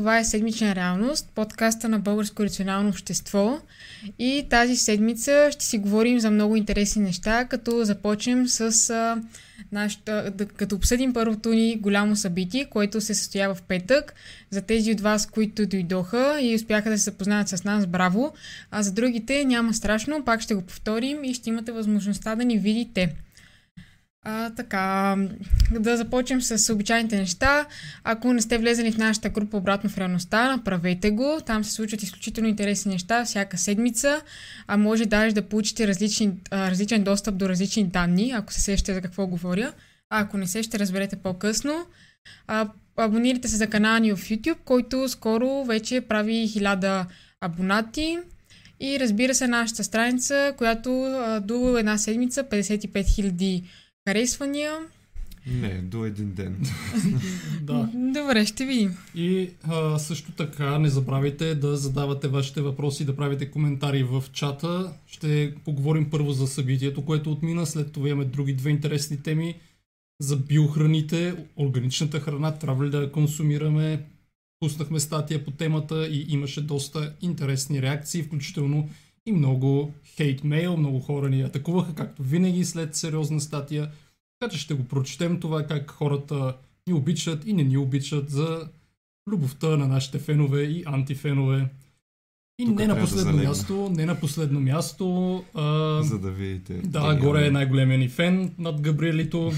това е Седмична реалност, подкаста на Българско рационално общество. И тази седмица ще си говорим за много интересни неща, като започнем с а, нашата, като обсъдим първото ни голямо събитие, което се състоява в петък. За тези от вас, които дойдоха и успяха да се запознаят с нас, браво. А за другите няма страшно, пак ще го повторим и ще имате възможността да ни видите. А, така, да започнем с обичайните неща. Ако не сте влезали в нашата група обратно в реалността, направете го. Там се случват изключително интересни неща всяка седмица, а може даже да получите различни, различен достъп до различни данни, ако се сещате за какво говоря. А ако не се, ще разберете по-късно. А, абонирайте се за канала ни в YouTube, който скоро вече прави 1000 абонати. И разбира се, нашата страница, която до една седмица 55 000 харесвания. Не, до един ден. Да. Добре, ще видим. И а, също така не забравяйте да задавате вашите въпроси, да правите коментари в чата. Ще поговорим първо за събитието, което отмина. След това имаме други две интересни теми за биохраните, органичната храна, трябва ли да я консумираме. Пуснахме статия по темата и имаше доста интересни реакции, включително и много хейт мейл, много хора ни атакуваха, както винаги след сериозна статия. Така че ще го прочетем това как хората ни обичат и не ни обичат за любовта на нашите фенове и антифенове. И Тук не на да последно залегна. място, не на последно място, а, За да видите. да, горе е най-големия ни фен над Габриелито.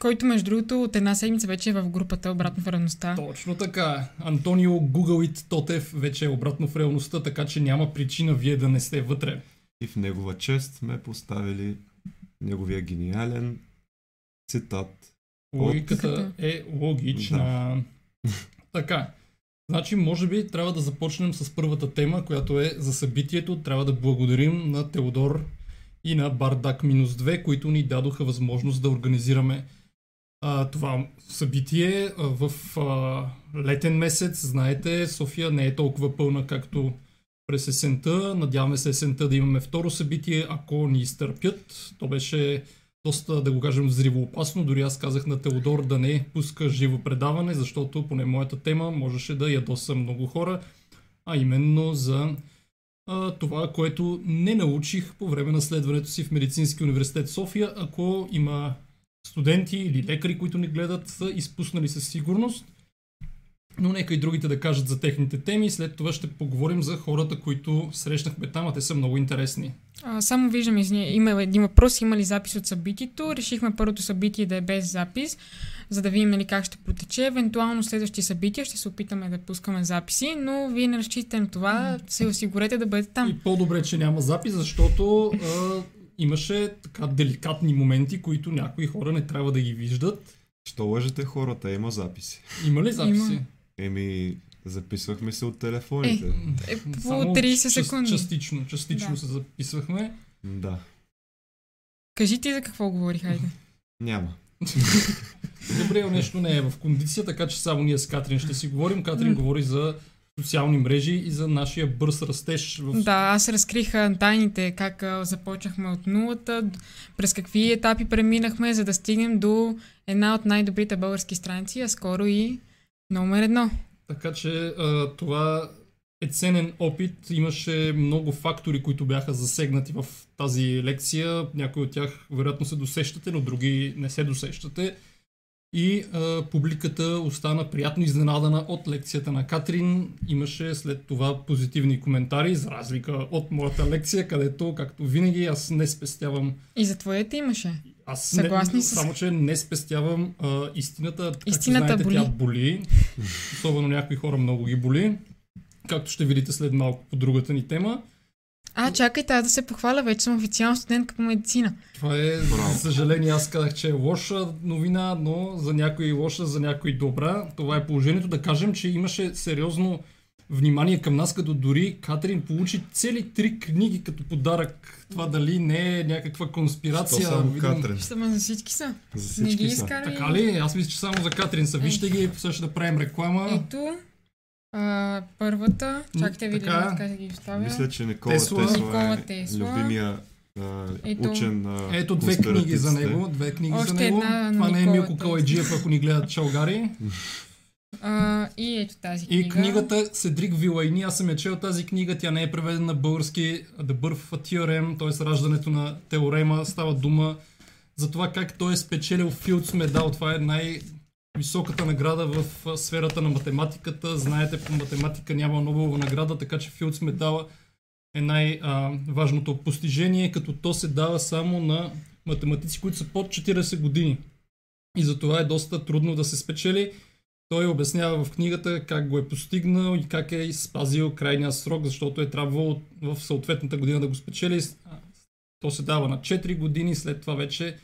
Който, между другото, от една седмица вече е в групата обратно в реалността. Точно така. Антонио Google It Тотев вече е обратно в реалността, така че няма причина вие да не сте вътре. И в негова чест сме поставили неговия гениален цитат. Логиката е логична. така. Значи, може би трябва да започнем с първата тема, която е за събитието. Трябва да благодарим на Теодор и на Бардак-2, които ни дадоха възможност да организираме а, това събитие а, в а, летен месец. Знаете, София не е толкова пълна, както през есента. Надяваме се есента да имаме второ събитие, ако ни изтърпят. То беше доста, да го кажем, взривоопасно. Дори аз казах на Теодор да не пуска живо предаване, защото поне моята тема можеше да ядоса много хора, а именно за а, това, което не научих по време на следването си в Медицински университет София. Ако има студенти или лекари, които ни гледат, са изпуснали със сигурност. Но нека и другите да кажат за техните теми. След това ще поговорим за хората, които срещнахме там, а те са много интересни. А, само виждам, извиня, има един въпрос, има ли запис от събитието. Решихме първото събитие да е без запис, за да видим нали, как ще протече. Евентуално следващи събития ще се опитаме да пускаме записи, но вие не разчитате на това, се осигурете да бъдете там. И по-добре, че няма запис, защото а, имаше така деликатни моменти, които някои хора не трябва да ги виждат. Що лъжете хората? Има записи. Има ли записи? Има. Еми, записвахме се от телефоните. Е, по Само 30 част- секунди. Частично, частично Да. се записвахме. Да. Кажи ти за какво говори, хайде. Няма. Добре, нещо не е в кондиция, така че само ние с Катрин ще си говорим. Катрин говори за социални мрежи и за нашия бърз растеж в Да, аз разкрих тайните, как а, започнахме от нулата, през какви етапи преминахме, за да стигнем до една от най-добрите български страници, а скоро и номер едно. Така че а, това е ценен опит. Имаше много фактори, които бяха засегнати в тази лекция. Някои от тях вероятно се досещате, но други не се досещате. И а, публиката остана приятно изненадана от лекцията на Катрин. Имаше след това позитивни коментари, за разлика от моята лекция, където, както винаги, аз не спестявам И за твоята имаше. аз Съгласни не, с- Само, че не спестявам а, истината. Истината знаете, боли. тя боли. Особено някои хора много ги боли. Както ще видите след малко по другата ни тема. А, чакай, тази да се похваля, вече съм официална студентка по медицина. Това е, Браво. за съжаление, аз казах, че е лоша новина, но за някои лоша, за някои добра. Това е положението. Да кажем, че имаше сериозно внимание към нас, като дори Катрин получи цели три книги като подарък. Това дали не е някаква Що конспирация. само видим. Катрин? Ще за всички са. За Не ги всички са. изкарай. Така ли? Аз мисля, че само за Катрин са. Вижте ги, сега ще да правим реклама. Ето, а, първата. Чакайте ви Така. да ги оставя. Мисля, че Никола Тесла. Тесла, Никола е Тесла. любимия а, Ето. учен на Ето две книги за него. Две книги Още за него. една Това не е Милко. Калайджиев, ако ни гледат чалгари. А, и ето тази книга. И книгата Седрик Вилайни, аз съм я чел тази книга, тя не е преведена на български The Birth of Theorem, т.е. раждането на теорема, става дума за това как той е спечелил Филдс медал. Това е най- високата награда в сферата на математиката. Знаете, по математика няма Нобелова награда, така че Филдс медала е най-важното постижение, като то се дава само на математици, които са под 40 години. И затова е доста трудно да се спечели. Той обяснява в книгата как го е постигнал и как е спазил крайния срок, защото е трябвало в съответната година да го спечели. То се дава на 4 години, след това вече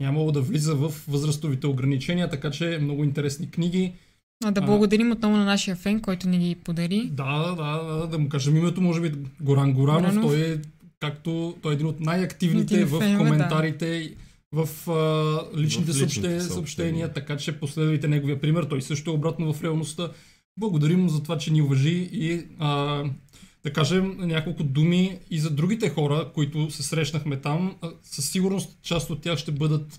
нямало да влиза в възрастовите ограничения, така че много интересни книги. А да благодарим а, отново на нашия фен, който ни ги подари. Да, да, да, да му кажем името, може би Горан Горанов. Горанов. Той е както той е един от най-активните в фенове, коментарите, да. в а, личните, в съобщения, съобщения, така че последвайте неговия пример. Той също е обратно в реалността. Благодарим за това, че ни уважи и а, да кажем няколко думи и за другите хора, които се срещнахме там. Със сигурност част от тях ще бъдат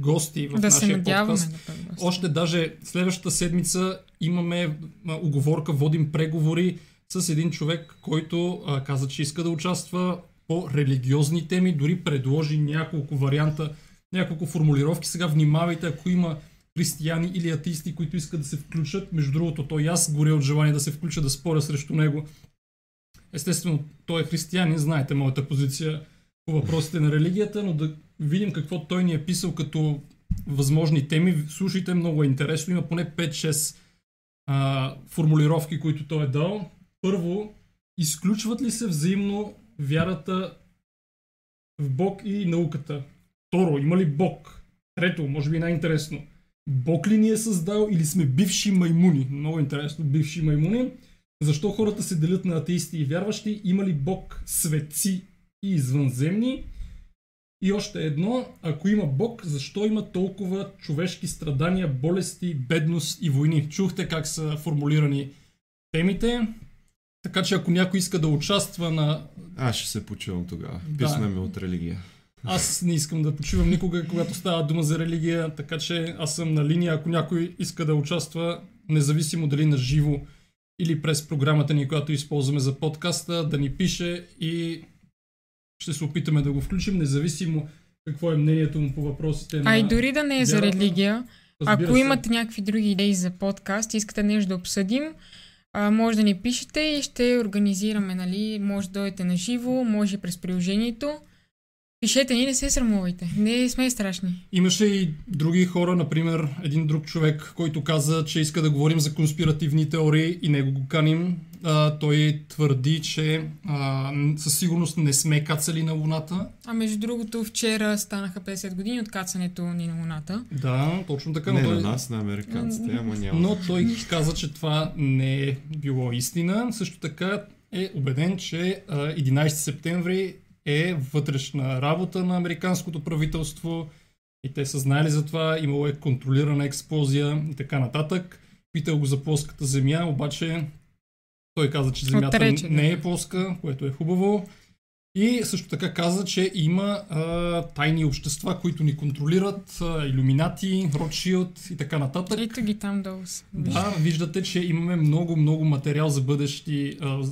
гости в да нашия се надяваме, подкаст. Да Още даже следващата седмица имаме оговорка, водим преговори с един човек, който а, каза, че иска да участва по религиозни теми, дори предложи няколко варианта, няколко формулировки. Сега внимавайте, ако има християни или атеисти, които искат да се включат. Между другото, той аз горя от желание да се включа да споря срещу него Естествено, той е християнин, знаете моята позиция по въпросите на религията, но да видим какво той ни е писал като възможни теми. Слушайте, много е интересно. Има поне 5-6 а, формулировки, които той е дал. Първо, изключват ли се взаимно вярата в Бог и науката? Второ, има ли Бог? Трето, може би най-интересно. Бог ли ни е създал или сме бивши маймуни? Много интересно, бивши маймуни. Защо хората се делят на атеисти и вярващи? Има ли Бог светци и извънземни? И още едно, ако има Бог, защо има толкова човешки страдания, болести, бедност и войни? Чухте как са формулирани темите. Така че ако някой иска да участва на... Аз ще се почувам тогава. Да. от религия. Аз не искам да почивам никога, когато става дума за религия, така че аз съм на линия, ако някой иска да участва, независимо дали на живо или през програмата ни, която използваме за подкаста, да ни пише и ще се опитаме да го включим, независимо какво е мнението му по въпросите на... А и дори да не е за религия, ако се. имате някакви други идеи за подкаст, искате нещо да обсъдим, а, може да ни пишете и ще организираме, нали, може да дойдете на живо, може през приложението. Пишете ни, не се срамувайте. Не сме страшни. Имаше и други хора, например, един друг човек, който каза, че иска да говорим за конспиративни теории и него го каним. А, той твърди, че а, със сигурност не сме кацали на Луната. А между другото, вчера станаха 50 години от кацането ни на Луната. Да, точно така. Не той... на нас, на американците, ама няма. Но той каза, че това не е било истина. Също така е убеден, че 11 септември е вътрешна работа на американското правителство и те са знаели за това, имало е контролирана експлозия и така нататък. Питал го за плоската земя, обаче той каза, че земята Отрече, не е плоска, което е хубаво. И също така каза, че има а, тайни общества, които ни контролират, а, иллюминати, Ротшилд и така нататък. Ето ги там долу. Да, виждате, че имаме много, много материал за бъдещи а,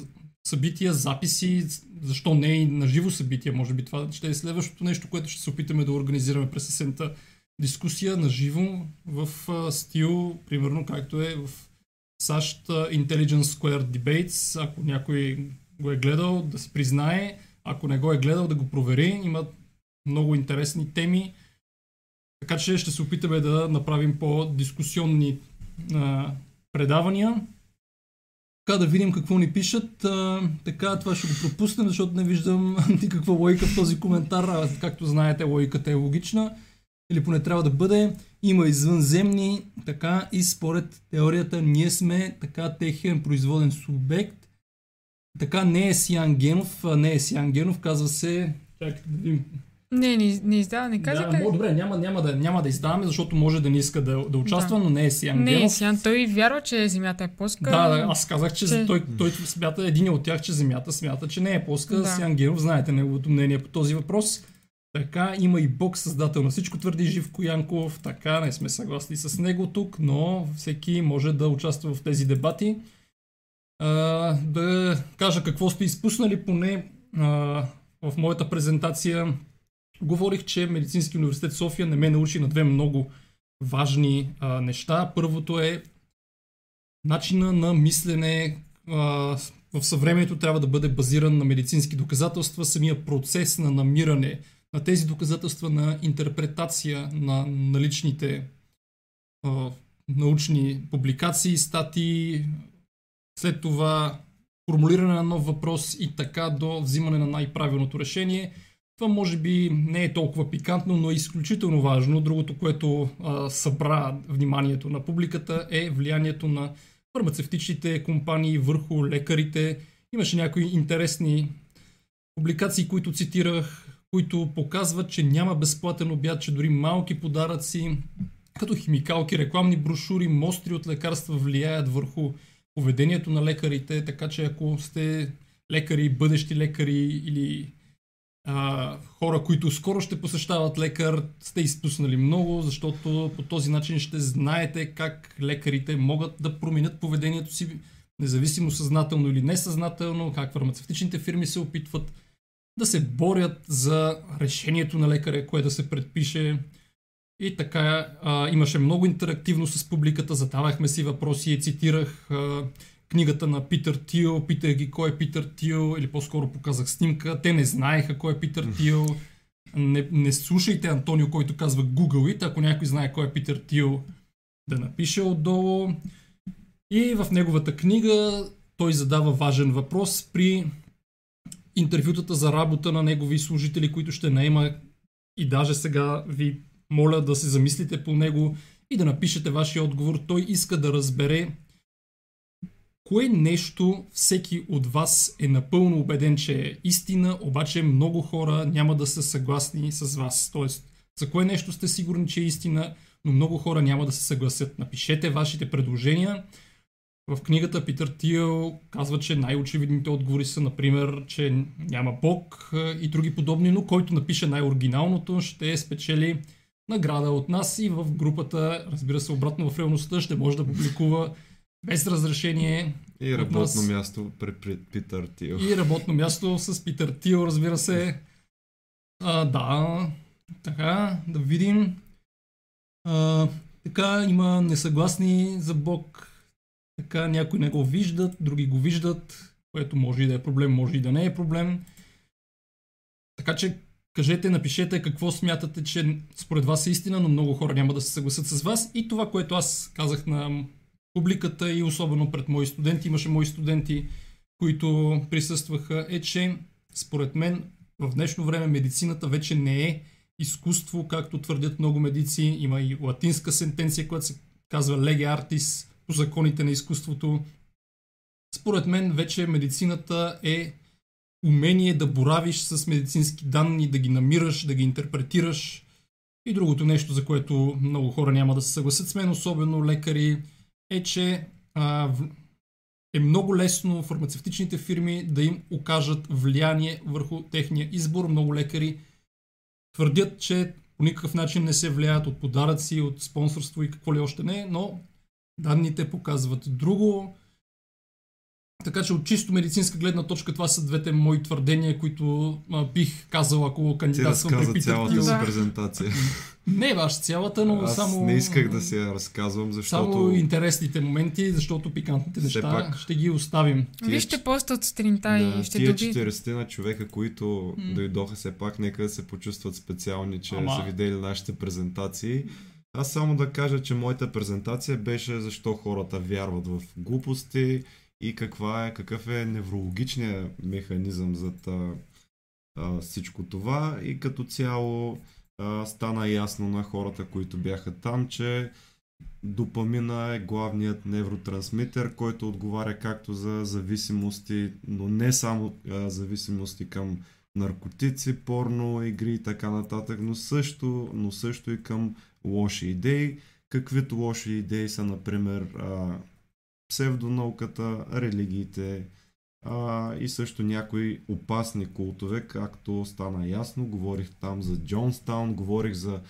събития, записи, защо не и на живо събития, може би това ще е следващото нещо, което ще се опитаме да организираме през есента. Дискусия на живо в стил, примерно както е в САЩ Intelligence Square Debates, ако някой го е гледал, да се признае, ако не го е гледал, да го провери. Има много интересни теми, така че ще се опитаме да направим по-дискусионни а, предавания така да видим какво ни пишат. А, така, това ще го пропуснем, защото не виждам никаква логика в този коментар. А, както знаете, логиката е логична. Или поне трябва да бъде. Има извънземни, така и според теорията ние сме така техен производен субект. Така не е Сиан Генов, не е Сиан Генов, казва се, чакайте да видим не, не, не издава, не кажете. Да, добре, няма, няма, да, няма да издаваме, защото може да не иска да, да участва, да. но не е Сиан Не е Сиан, той вярва, че Земята е плоска. Да, да аз казах, че, че... Той, той смята, един от тях, че Земята смята, че не е плоска. Да. Сиан Генов, знаете неговото мнение по този въпрос. Така, има и Бог създател на всичко, твърди Живко Янков. Така, не сме съгласни с него тук, но всеки може да участва в тези дебати. А, да кажа какво сте изпуснали, поне а, в моята презентация говорих, че Медицински университет София не ме научи на две много важни а, неща. Първото е начина на мислене а, в съвремето трябва да бъде базиран на медицински доказателства. Самия процес на намиране на тези доказателства на интерпретация на наличните а, научни публикации, статии, след това формулиране на нов въпрос и така до взимане на най-правилното решение. Това може би не е толкова пикантно, но е изключително важно. Другото, което а, събра вниманието на публиката е влиянието на фармацевтичните компании върху лекарите. Имаше някои интересни публикации, които цитирах, които показват, че няма безплатен обяд, че дори малки подаръци, като химикалки, рекламни брошури, мостри от лекарства влияят върху поведението на лекарите, така че ако сте лекари, бъдещи лекари или а, хора, които скоро ще посещават лекар, сте изпуснали много, защото по този начин ще знаете как лекарите могат да променят поведението си, независимо съзнателно или несъзнателно, как фармацевтичните фирми се опитват да се борят за решението на лекаря, кое да се предпише. И така а, имаше много интерактивно с публиката, задавахме си въпроси, цитирах а, книгата на Питър Тил, питах ги кой е Питър Тил, или по-скоро показах снимка. Те не знаеха кой е Питър Тил. Не, не слушайте Антонио, който казва Google it, ако някой знае кой е Питър Тил, да напише отдолу. И в неговата книга той задава важен въпрос при интервютата за работа на негови служители, които ще наема и даже сега ви моля да се замислите по него и да напишете вашия отговор. Той иска да разбере Кое нещо всеки от вас е напълно убеден, че е истина, обаче много хора няма да са съгласни с вас? Тоест, за кое нещо сте сигурни, че е истина, но много хора няма да се съгласят? Напишете вашите предложения. В книгата Питър Тил казва, че най-очевидните отговори са, например, че няма Бог и други подобни, но който напише най-оригиналното ще спечели награда от нас и в групата, разбира се, обратно в реалността, ще може да публикува без разрешение. И работно нас. място при, Питър Тил. И работно място с Питър Тил, разбира се. А, да, така, да видим. А, така, има несъгласни за Бог. Така, някои не го виждат, други го виждат, което може и да е проблем, може и да не е проблем. Така че, кажете, напишете какво смятате, че според вас е истина, но много хора няма да се съгласят с вас. И това, което аз казах на публиката и особено пред мои студенти. Имаше мои студенти, които присъстваха, е, че според мен в днешно време медицината вече не е изкуство, както твърдят много медици. Има и латинска сентенция, която се казва lege artis по законите на изкуството. Според мен вече медицината е умение да боравиш с медицински данни, да ги намираш, да ги интерпретираш. И другото нещо, за което много хора няма да се съгласят с мен, особено лекари, е, че а, е много лесно фармацевтичните фирми да им окажат влияние върху техния избор. Много лекари твърдят, че по никакъв начин не се влияят от подаръци, от спонсорство и какво ли още не, но данните показват друго. Така че от чисто медицинска гледна точка това са двете мои твърдения, които а, бих казал, ако кандидатствам при Питър цялата си презентация. Не баш цялата, но Аз само... не исках да се я разказвам, защото... Само интересните моменти, защото пикантните неща пак... ще ги оставим. Вижте поста от сутринта да, и ще тия доби... 40 на човека, които mm. дойдоха все пак, нека да се почувстват специални, че Ама... са видели нашите презентации. Аз само да кажа, че моята презентация беше защо хората вярват в глупости, и каква е, какъв е неврологичният механизъм за а, а, всичко това и като цяло а, стана ясно на хората, които бяха там, че допамина е главният невротрансмитер, който отговаря както за зависимости, но не само а, зависимости към наркотици, порно, игри и така нататък, но също, но също и към лоши идеи. Каквито лоши идеи са, например, а, псевдонауката, религиите а, и също някои опасни култове, както стана ясно. Говорих там за Джонстаун, говорих за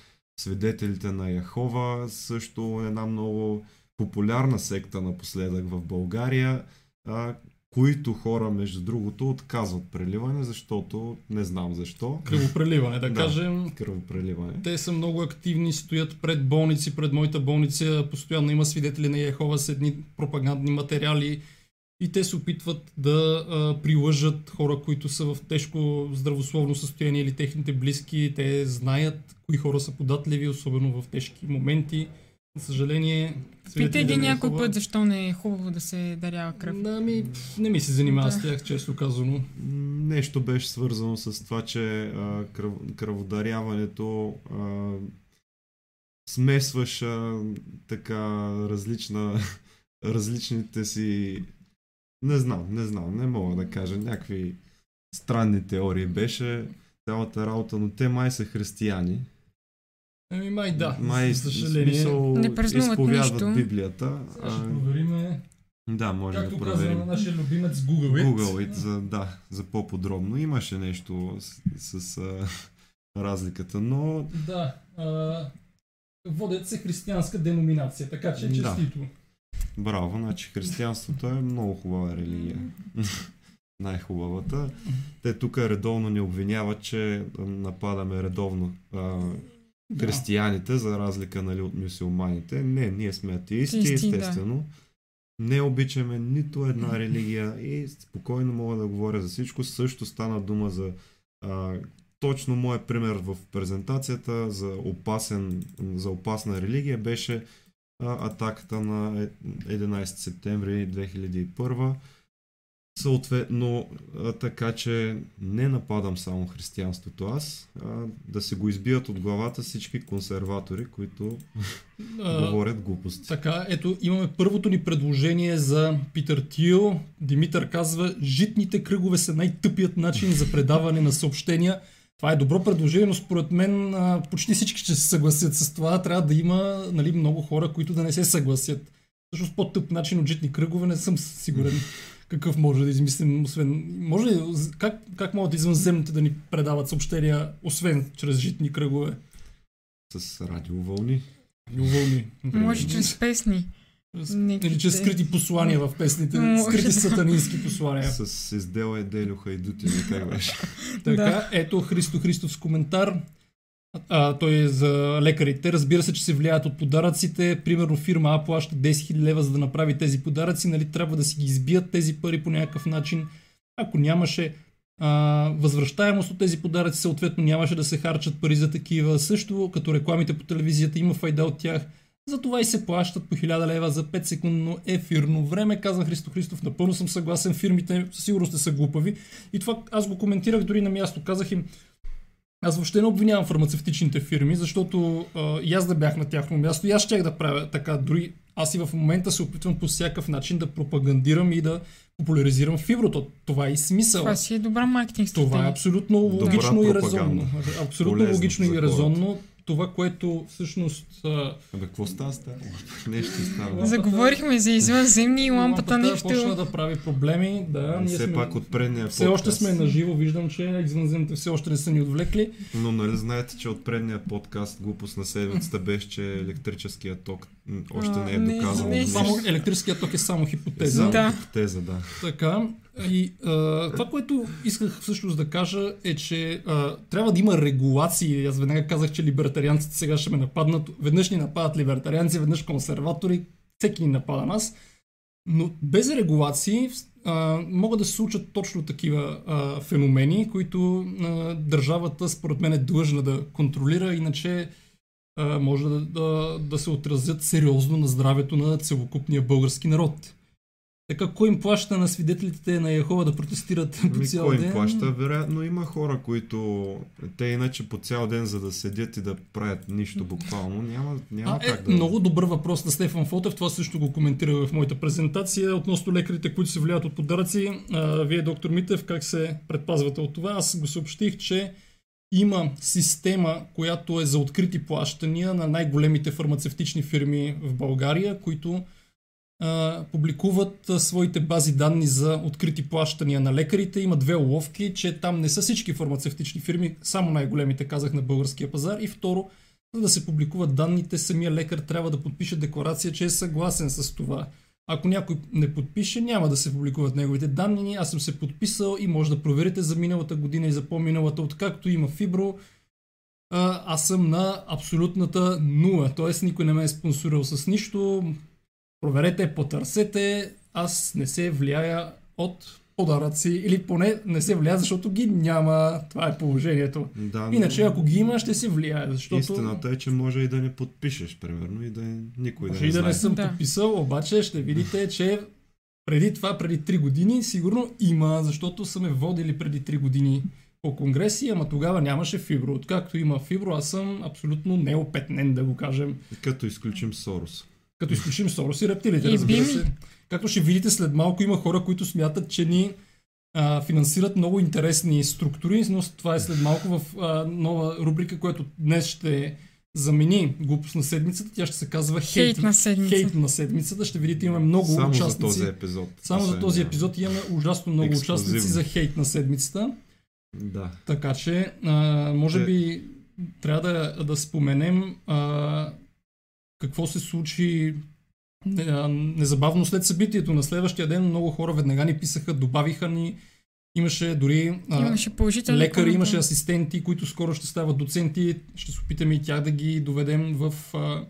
свидетелите на Яхова, също една много популярна секта напоследък в България, а, които хора, между другото, отказват преливане, защото не знам защо. Кръвопреливане, да, да кажем. Кръвопреливане. Те са много активни, стоят пред болници, пред моята болница, постоянно има свидетели на Яхова с едни пропагандни материали и те се опитват да а, прилъжат хора, които са в тежко здравословно състояние или техните близки. Те знаят кои хора са податливи, особено в тежки моменти. За съжаление... Питай ги някой път, защо не е хубаво да се дарява кръв. ми, не ми се занимава да. с тях, често казано. Нещо беше свързано с това, че а, кръв, кръводаряването а, смесваш а, така различна, различните си... Не знам, не знам, не мога да кажа. Някакви странни теории беше цялата работа, но те май са християни. Ами май да, май, за съжаление. Смисъл, не изповядват нищо. Библията. Сега ще провериме. Да, може Както да проверим. Както казва нашия любимец Google It. Google It, за, да, за по-подробно. Имаше нещо с, с а, разликата, но... Да, а, водят се християнска деноминация, така че честито. Да. Браво, значи християнството е много хубава религия. Най-хубавата. Те тук редовно ни обвиняват, че нападаме редовно а, християните, за разлика нали, от мюсюлманите. Не, ние сме атеисти, Исти, естествено. Да. Не обичаме нито една религия и спокойно мога да говоря за всичко. Също стана дума за а, точно моят пример в презентацията за, опасен, за опасна религия беше а, атаката на 11 септември 2001 Съответно, така че не нападам само християнството аз, а да се го избият от главата всички консерватори, които а, говорят глупости. Така, ето имаме първото ни предложение за Питър Тил. Димитър казва, житните кръгове са най-тъпият начин за предаване на съобщения. Това е добро предложение, но според мен а, почти всички ще се съгласят с това. Трябва да има нали, много хора, които да не се съгласят. Всъщност по-тъп начин от житни кръгове не съм сигурен какъв може да измислим, освен... Може ли, как, как могат извънземните да ни предават съобщения, освен чрез житни кръгове? С радиовълни. Радиовълни. Може чрез песни. Или чрез скрити послания в песните, Може скрити сатанински послания. С издела е Делю Хайдути, как беше. така, ето Христо Христов с коментар. А, той е за лекарите. Разбира се, че се влияят от подаръците. Примерно фирма А плаща 10 000 лева за да направи тези подаръци. Нали, трябва да си ги избият тези пари по някакъв начин. Ако нямаше а, възвръщаемост от тези подаръци, съответно нямаше да се харчат пари за такива. Също като рекламите по телевизията има файда от тях. Затова и се плащат по 1000 лева за 5 секундно ефирно време. Каза Христо Христов, напълно съм съгласен. Фирмите със сигурност са глупави. И това аз го коментирах дори на място. Казах им, аз въобще не обвинявам фармацевтичните фирми, защото а, и аз да бях на тяхно място, и аз щях да правя така. Дори аз и в момента се опитвам по всякакъв начин да пропагандирам и да популяризирам фиброто. Това е и смисъл. Това си е добра маркетинг Това е абсолютно логично и резонно. Абсолютно Полезно логично и резонно това, което всъщност... Абе, какво става с Нещо става. Заговорихме за извънземни и лампата нещо. Почна да прави проблеми, да. Ние все сме... пак от предния Все подкаст. още сме наживо, виждам, че извънземните все още не са ни отвлекли. Но нали знаете, че от предния подкаст глупост на седмицата беше, че електрическият ток още не е доказан. Не, не, не. Само електрическият ток е само хипотеза. Е, да. Хипотеза, да. Така, и а, това, което исках всъщност да кажа е, че а, трябва да има регулации. Аз веднага казах, че либертарианците сега ще ме нападнат. Веднъж ни нападат либертарианци, веднъж консерватори. Всеки ни напада нас. Но без регулации а, могат да се случат точно такива а, феномени, които а, държавата според мен е длъжна да контролира, иначе а, може да, да, да се отразят сериозно на здравето на целокупния български народ. Така, кой им плаща на свидетелите на Яхова да протестират по цял кой ден? им плаща? Вероятно има хора, които те иначе по цял ден за да седят и да правят нищо буквално. Няма, няма а, как е, да... Много добър въпрос на Стефан Фотев. Това също го коментирах в моята презентация. Относно лекарите, които се влияят от подаръци. А, вие, доктор Митев, как се предпазвате от това? Аз го съобщих, че има система, която е за открити плащания на най-големите фармацевтични фирми в България, които а, публикуват а, своите бази данни за открити плащания на лекарите. Има две уловки, че там не са всички фармацевтични фирми, само най-големите казах на българския пазар. И второ, за да се публикуват данните, самия лекар трябва да подпише декларация, че е съгласен с това. Ако някой не подпише, няма да се публикуват неговите данни. Аз съм се подписал и може да проверите за миналата година и за по-миналата, откакто има фибро. Аз съм на абсолютната нула, т.е. никой не ме е спонсорил с нищо. Проверете, потърсете. Аз не се влияя от подаръци или поне не се влияе, защото ги няма. Това е положението. Да, но... Иначе ако ги има, ще се влияе. Защото... Истината е, че може и да не подпишеш, примерно, и да никой може да не и да знае. не съм да. подписал, обаче ще видите, че преди това, преди 3 години, сигурно има, защото са ме водили преди 3 години по конгреси, ама тогава нямаше фибро. Откакто има фибро, аз съм абсолютно неопетнен, да го кажем. Като изключим Сорос. Като изключим Сорос и рептилите, и разбира се. Както ще видите след малко, има хора, които смятат, че ни а, финансират много интересни структури, но това е след малко в а, нова рубрика, която днес ще замени глупост на седмицата. Тя ще се казва Хейт, хейт на седмицата. Хейт на седмицата. Ще видите, имаме много Само участници. за този епизод. Само за този епизод имаме ужасно много Ексклюзивно. участници за Хейт на седмицата. Да. Така че, а, може би трябва да, да споменем а, какво се случи незабавно след събитието. На следващия ден много хора веднага ни писаха, добавиха ни. Имаше дори имаше лекари, коментар. имаше асистенти, които скоро ще стават доценти. Ще се опитаме и тях да ги доведем в а,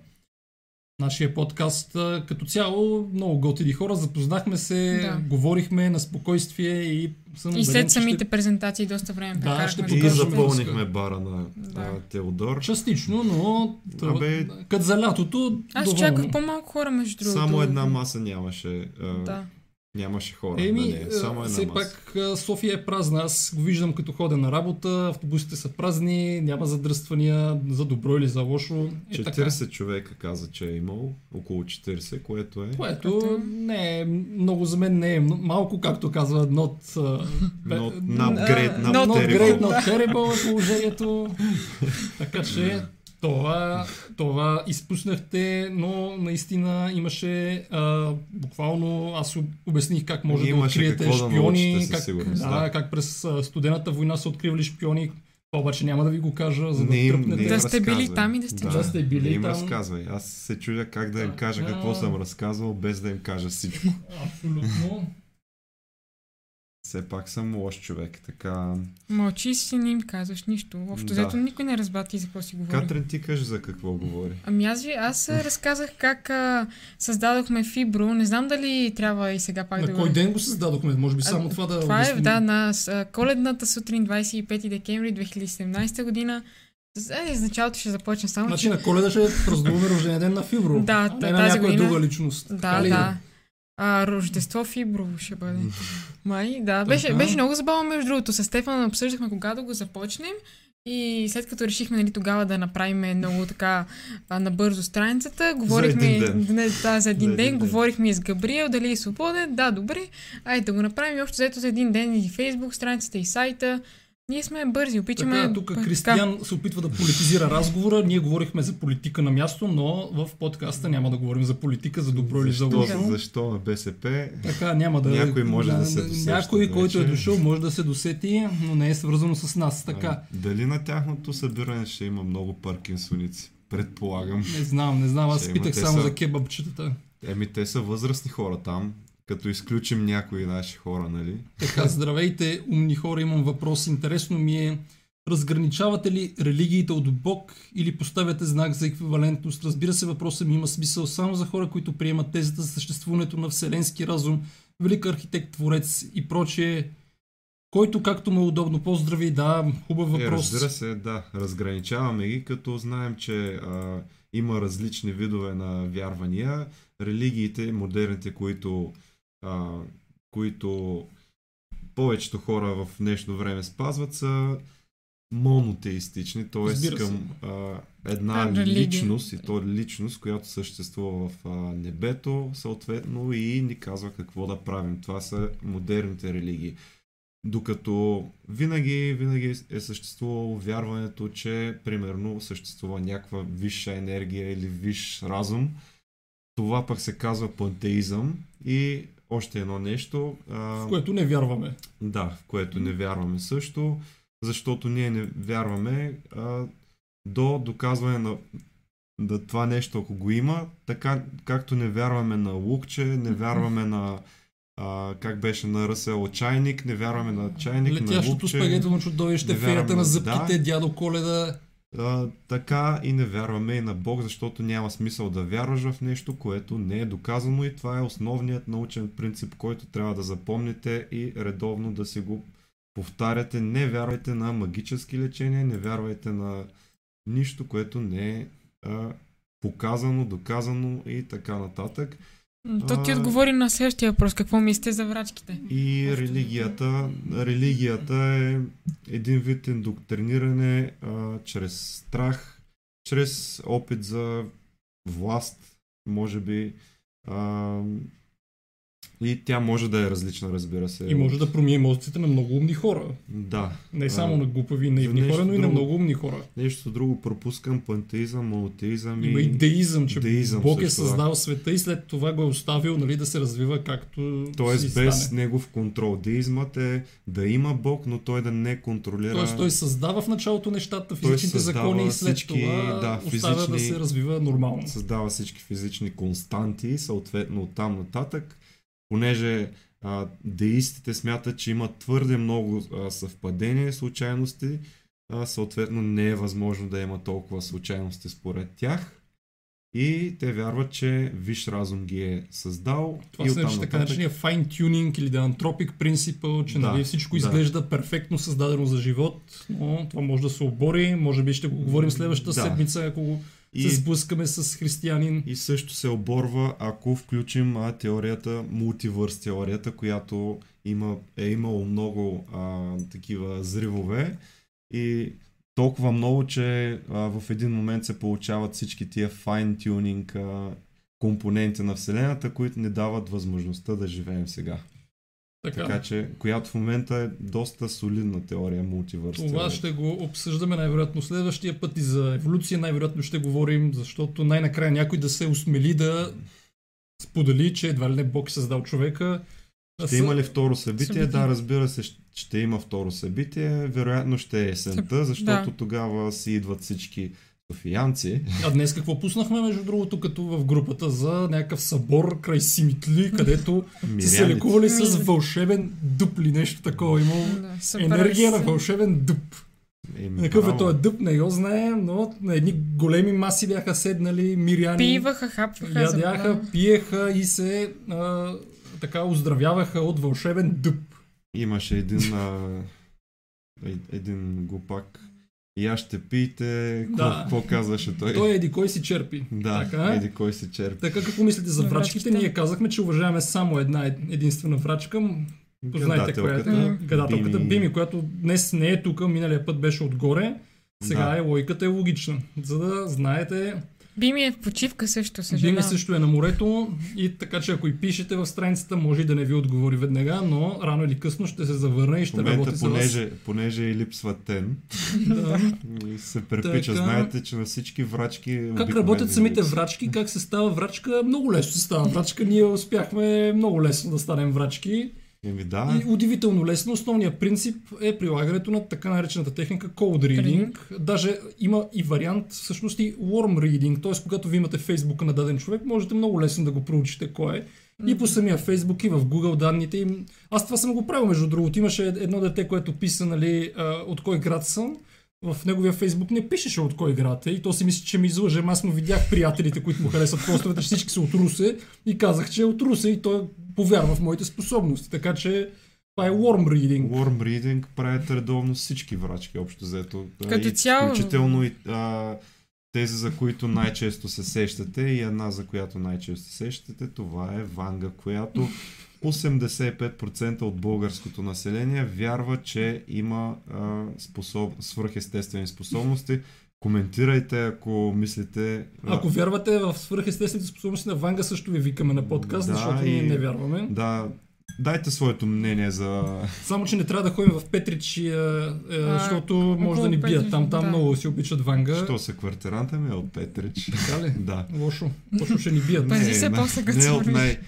нашия подкаст. Като цяло много готини хора, запознахме се, да. говорихме на спокойствие и съм И след самите ще... презентации доста време да, ще И запълнихме бара на да. Теодор. Частично, но Абе... като за лятото Аз доволно. чаках по-малко хора между другото. Само една маса нямаше. Да. Нямаше хора. Еми, да не, само една все маса. пак София е празна. Аз го виждам като ходя на работа, автобусите са празни, няма задръствания за добро или за лошо. Е 40 така. човека каза, че е имал, около 40, което е... Което не е, много за мен не е малко, както казва not... Uh, not, not great, not, not great, not terrible е положението. така че това, това изпуснахте, но наистина имаше а, буквално, аз обясних как може да откриете шпиони, да как, да, да. как през студената война са откривали шпиони, това обаче няма да ви го кажа, за да не тръпнете. да сте били там и да сте, да, да сте били не им там. разказвай. Аз се чудя как да им кажа какво съм разказвал, без да им кажа всичко. Абсолютно. Все пак съм лош човек, така... Мълчи си, не им казваш нищо. Общо да. взето никой не разбра ти за какво си говори. Катрин, ти кажеш за какво говори. Ами аз ви, аз разказах как а, създадохме Фибро. Не знам дали трябва и сега пак на да кой го... ден го създадохме? Може би само а, това да Това е, обясним. е, да, на а, коледната сутрин 25 декември 2017 година. Е, началото ще започна само. Значи че... на коледа ще празнуваме рождения ден на Фибро. Да, а не на тази година. друга личност. Да, да. А, Рождество Фиброво ще бъде. Май, да. Беше, беше много забавно, между другото. С Стефан обсъждахме кога да го започнем. И след като решихме нали, тогава да направим много така а, набързо страницата, говорихме за един ден, не, да, за един, за един ден, ден, говорихме и с Габриел дали е свободен. Да, добре. Айде да го направим и общо взето за един ден и Фейсбук страницата и сайта. Ние сме бързи, опитваме... Така, тук Кристиян се опитва да политизира разговора. Ние говорихме за политика на място, но в подкаста няма да говорим за политика, за добро или за лошо. Защо на БСП? Така, няма да... Някой може да, да се досети. Някой, вече. който е дошъл, може да се досети, но не е свързано с нас. Така. А, дали на тяхното събиране ще има много паркинсоници? Предполагам. Не знам, не знам. Аз питах само са... за кебабчетата. Еми, те са възрастни хора там като изключим някои наши хора, нали? Така, здравейте, умни хора, имам въпрос. Интересно ми е, разграничавате ли религиите от Бог или поставяте знак за еквивалентност? Разбира се, въпросът ми има смисъл само за хора, които приемат тезата за съществуването на вселенски разум, велик архитект, творец и прочее. Който както му е удобно. Поздрави, да, хубав е, въпрос. Е, разбира се, да. Разграничаваме ги, като знаем, че а, има различни видове на вярвания. Религиите, модерните, които а, които повечето хора в днешно време спазват, са монотеистични, т.е. към а, една а, личност, и то личност, която съществува в а, небето, съответно и ни казва какво да правим. Това са модерните религии. Докато винаги, винаги е съществувало вярването, че примерно съществува някаква висша енергия или висш разум, това пък се казва пантеизъм и още едно нещо. А, в което не вярваме. Да, в което не вярваме също, защото ние не вярваме а, до доказване на да това нещо, ако го има, така както не вярваме на лукче, не вярваме на а, как беше на Ръсел чайник, не вярваме на чайник, Летящото на лукче. спагетено чудовище, феята на зъбките, да, дядо Коледа. А, така и не вярваме и на Бог, защото няма смисъл да вярваш в нещо, което не е доказано и това е основният научен принцип, който трябва да запомните и редовно да си го повтаряте. Не вярвайте на магически лечения, не вярвайте на нищо, което не е а, показано, доказано и така нататък. То ти отговори на следващия въпрос. Какво мислите за врачките? И религията. Религията е един вид индоктриниране а, чрез страх, чрез опит за власт, може би. А, и тя може да е различна, разбира се. И може да промие емоциите на много умни хора. Да. Не само а, на глупави и наивни хора, но и друго, на много умни хора. Нещо друго пропускам, пантеизъм, монотеизъм и... Има и деизъм, че деизъм Бог е създал да. света и след това го е оставил нали, да се развива както Тоест без стане. негов контрол. Деизмът е да има Бог, но той да не контролира... Тоест той създава в началото нещата, физичните закони и след всички, това да, оставя физични, да се развива нормално. Създава всички физични константи, съответно оттам нататък понеже а, деистите смятат, че има твърде много а, съвпадения, случайности, а, съответно не е възможно да има толкова случайности според тях. И те вярват, че виш разум ги е създал. Това се нарича така наречения fine tuning или да антропик принципъл, че да, нали, всичко да. изглежда перфектно създадено за живот, но това може да се обори. Може би ще го говорим следващата да. седмица, ако го и, се сблъскаме с християнин. И също се оборва, ако включим а, теорията, мултивърс теорията, която има, е имало много а, такива зривове и толкова много, че а, в един момент се получават всички тия fine-tuning а, компоненти на Вселената, които ни дават възможността да живеем сега. Така. така че, която в момента е доста солидна теория мултивърс. Това ще го обсъждаме най-вероятно следващия път и за еволюция най-вероятно ще говорим, защото най-накрая някой да се осмели да сподели, че едва ли не Бог е създал човека. Ще има ли второ събитие? събитие? Да, разбира се, ще има второ събитие. Вероятно ще е есента, защото да. тогава си идват всички Софиянци. А днес какво пуснахме, между другото, като в групата за някакъв събор край Симитли, където са се лекували с вълшебен дуп или нещо такова. Имало да, енергия на вълшебен дуп. Какъв е този дъб, не го знаем, но на едни големи маси бяха седнали миряни. Пиваха, хапваха. Ядяха, пиеха и се а, така оздравяваха от вълшебен дъб. Имаше един, а, един глупак, и аз ще пиете. Да. Какво казваше той? Той еди кой си черпи. Да, така, еди кой си черпи. Така какво мислите за врачките? Ние казахме, че уважаваме само една единствена врачка. Познайте коя е. Гадателката Бими. Бими, която днес не е тук, миналия път беше отгоре. Сега да. е логиката е логична. За да знаете Бими е в почивка също, съжалявам. Бими също е на морето и така, че ако и пишете в страницата, може и да не ви отговори веднага, но рано или късно ще се завърне и ще момента, работи понеже, вас. Понеже и липсва тен, да. и се препича. Така... Знаете, че на всички врачки... Как работят самите врачки, как се става врачка? Много лесно се става врачка. Ние успяхме много лесно да станем врачки. Еми да. И удивително лесно. Основният принцип е прилагането на така наречената техника cold reading. reading. Даже има и вариант, всъщност и warm reading, т.е. когато ви имате фейсбука на даден човек, можете много лесно да го проучите кой е. И по самия Фейсбук, и в Google данните им. Аз това съм го правил, между другото. Имаше едно дете, което писа, нали, от кой град съм в неговия фейсбук не пишеше от кой град е и то си мисли, че ми излъже. Аз му видях приятелите, които му харесват постовете, всички са от Русе и казах, че е от Русе и той повярва в моите способности. Така че това е warm reading. Warm reading правят редовно всички врачки, общо взето. Като цяло. Включително и а, тези, за които най-често се сещате и една, за която най-често се сещате, това е Ванга, която 85% от българското население вярва, че има а, способ... свръхестествени способности. Коментирайте, ако мислите... Ако вярвате в свръхестествените способности на Ванга, също ви викаме на подкаст, да, защото ние не вярваме. Да, дайте своето мнение за... Само, че не трябва да ходим в Петрич, е, е, защото може да ни бият. Там, там да. много си обичат Ванга. Що се квартиранта ми е от Петрич? Така ли? да. Лошо. Лошо ще ни бият. Пази се после като Не е от най...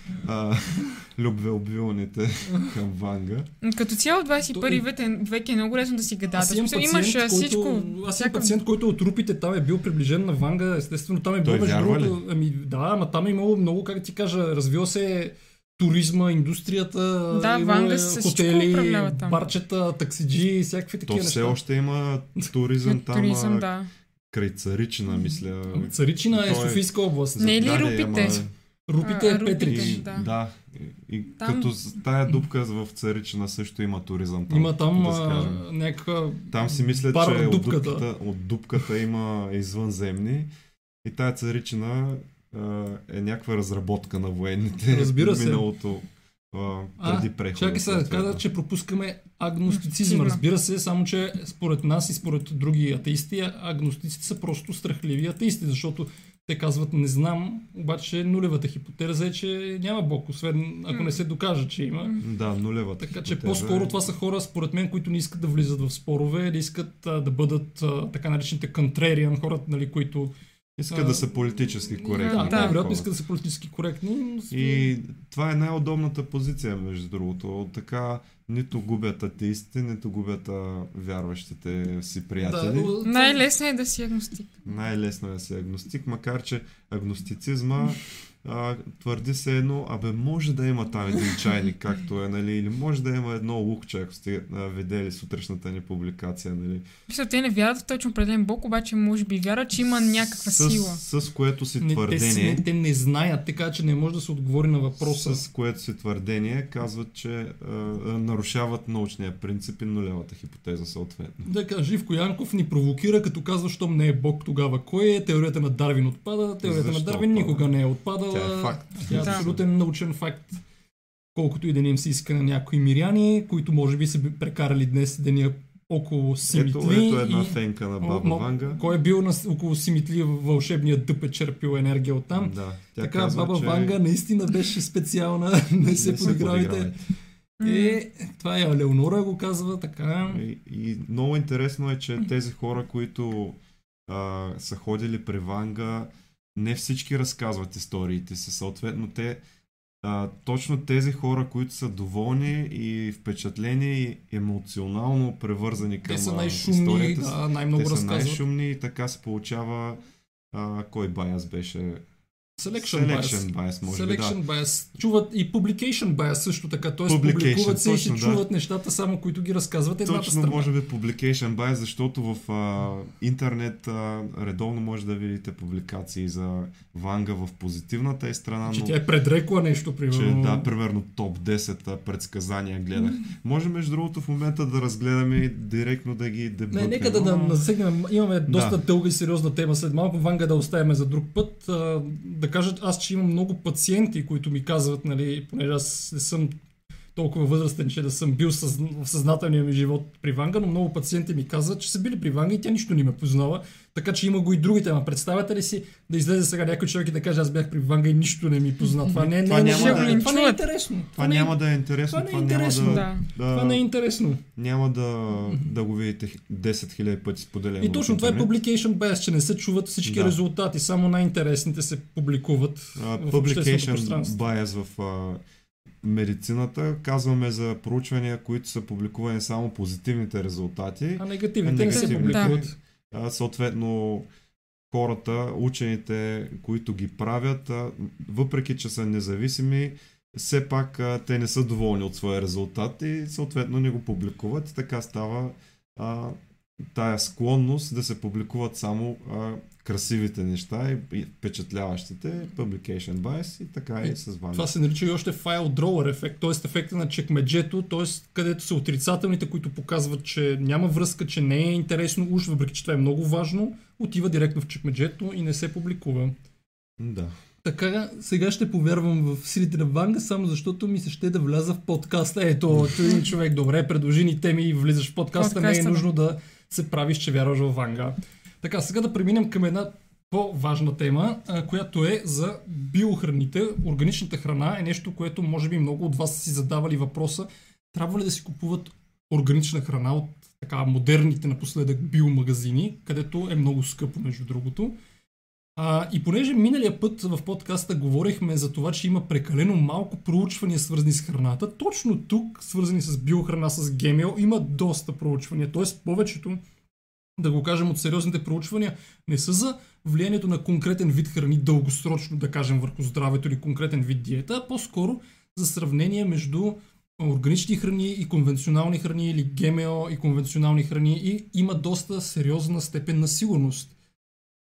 любвеобилните към Ванга. Като цяло 21 век е много лесно да си гадате. Аз имам пациент, имаш който, всичко. Аз имам пациент, който от рупите там е бил приближен на Ванга. Естествено, там е бил между другото. Ами да, ама там е имало много, как ти кажа, развил се туризма, индустрията, да, Ванга е, хотели, барчета, таксиджи, всякакви такива неща. То все още има туризъм там. туризъм, да. Край Царичина, мисля. Царичина е, е Софийска област. Не е ли рупите? Рупите е Петрич. И, да. да. И, там... като тая дупка в Царичина също има туризъм. Там, има там да някаква Там си мисля, че от дупката, от дупката има извънземни. И тая Царичина е някаква разработка на военните. Разбира се. Миналото а, преди прехода. Чакай сега, каза, че пропускаме агностицизма. Разбира се, само че според нас и според други атеисти, агностиците са просто страхливи атеисти, защото те казват не знам, обаче нулевата хипотеза е, че няма Бог, освен ако не се докаже, че има. Да, нулевата Така хипотеза че по-скоро това са хора, според мен, които не искат да влизат в спорове, да искат а, да бъдат а, така наречените контрериан, хората, нали, които искат да са политически коректни. Да, да вероятно искат да са политически коректни. И това е най-удобната позиция, между другото. Така нито губят атеистите, нито губят вярващите си приятели. Да, Най-лесно е да си агностик. Най-лесно е да си агностик, макар че агностицизма а, твърди се едно, абе може да има там един чайник, както е, нали, или може да има едно лукче, ако сте а, видели сутрешната ни публикация, нали. Мисля, те не вярват в точно определен бог, обаче може би вярват, че има някаква с, сила. С, с което си не, твърдение... Те, не, те не знаят, така че не може да се отговори на въпроса. С което си твърдение казват, че а, нарушават научния принцип и нулевата хипотеза съответно. Да кажа, Живко Янков ни провокира, като казва, щом не е бог тогава. Кой е? Теорията на Дарвин отпада, теорията Защо на Дарвин никога не е отпадала тя е факт. Тя е абсолютен научен факт. Колкото и да не им се иска на някои миряни, които може би са прекарали днес деня около Симитли. Ето, ето една и... фенка на Баба М- Ванга. Кой е бил на, около Симитли, вълшебния дъп е черпил енергия от там. Да, тя така казва, Баба че... Ванга наистина беше специална. не се подигравайте. Е, това е Леонора го казва така. И, и много интересно е, че тези хора, които а, са ходили при Ванга, не всички разказват историите си. Съответно, те, а, точно тези хора, които са доволни и впечатлени и емоционално превързани към те са най-шумни, да, най-много те разказват. са най-шумни и така се получава а, кой баяс беше Selection, Selection bias. bias може Selection би, да. bias. Чуват и publication bias също така, т.е. публикуват се и ще да. чуват нещата само, които ги разказват едната точно, страна. може би publication bias, защото в а, интернет а, редовно може да видите публикации за Ванга в позитивната е страна. Че но... тя е предрекла нещо, примерно. Че, да, примерно топ 10 предсказания гледах. Mm. Може между другото в момента да разгледаме и директно да ги дебътнем. Не, нека да, да засегнем. Имаме доста да. дълга и сериозна тема. След малко Ванга да оставяме за друг път. А, да кажат аз, че имам много пациенти, които ми казват, нали, понеже аз не съм толкова възрастен, че да съм бил съз... в съзнателния ми живот при Ванга, но много пациенти ми казват, че са били при Ванга и тя нищо не ме познава. Така че има го и другите. Ама представяте ли си да излезе сега някой човек и да каже, аз бях при Ванга и нищо не ми позна. Това не, това не, няма да, е, това не е интересно. Това, това няма да е интересно. Това, не е интересно. Няма да, да, това не е интересно. Няма да, да го видите 10 000 пъти споделено. И точно това е publication bias, че не се чуват всички да. резултати. Само най-интересните се публикуват. Uh, в publication bias в uh, медицината казваме за проучвания, които са публикувани само позитивните резултати. А негативните, а не се публикуват. А, съответно, хората, учените, които ги правят, въпреки че са независими, все пак те не са доволни от своя резултат и съответно не го публикуват. Така става а, тая склонност да се публикуват само а, красивите неща и, впечатляващите, publication bias и така и, и с вами. Това се нарича и още file drawer ефект, т.е. ефекта на чекмеджето, т.е. където са отрицателните, които показват, че няма връзка, че не е интересно уж, въпреки че това е много важно, отива директно в чекмеджето и не се публикува. Да. Така, сега ще повярвам в силите на Ванга, само защото ми се ще да вляза в подкаста. Ето, един човек, добре, предложи ни теми и влизаш в подкаста, подкаста не е нужно да се правиш, че вярваш в Ванга. Така, сега да преминем към една по-важна тема, а, която е за биохраните. Органичната храна е нещо, което може би много от вас си задавали въпроса. Трябва ли да си купуват органична храна от така модерните напоследък биомагазини, където е много скъпо, между другото. А, и понеже миналия път в подкаста говорихме за това, че има прекалено малко проучвания свързани с храната, точно тук, свързани с биохрана, с ГМО, има доста проучвания. Т.е. повечето, да го кажем от сериозните проучвания, не са за влиянието на конкретен вид храни дългосрочно, да кажем, върху здравето или конкретен вид диета, а по-скоро за сравнение между органични храни и конвенционални храни или ГМО и конвенционални храни и има доста сериозна степен на сигурност.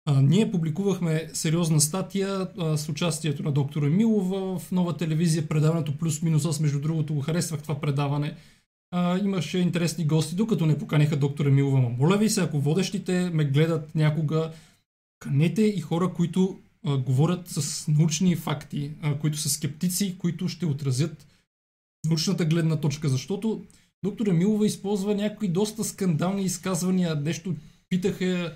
А, ние публикувахме сериозна статия а, с участието на доктора Милова в нова телевизия, предаването плюс-минус. Аз между другото го харесвах това предаване. А, имаше интересни гости, докато не поканиха доктора Милова. Моля ви се, ако водещите ме гледат някога, канете и хора, които а, говорят с научни факти, а, които са скептици, които ще отразят научната гледна точка, защото доктор Емилова използва някои доста скандални изказвания. Нещо питаха,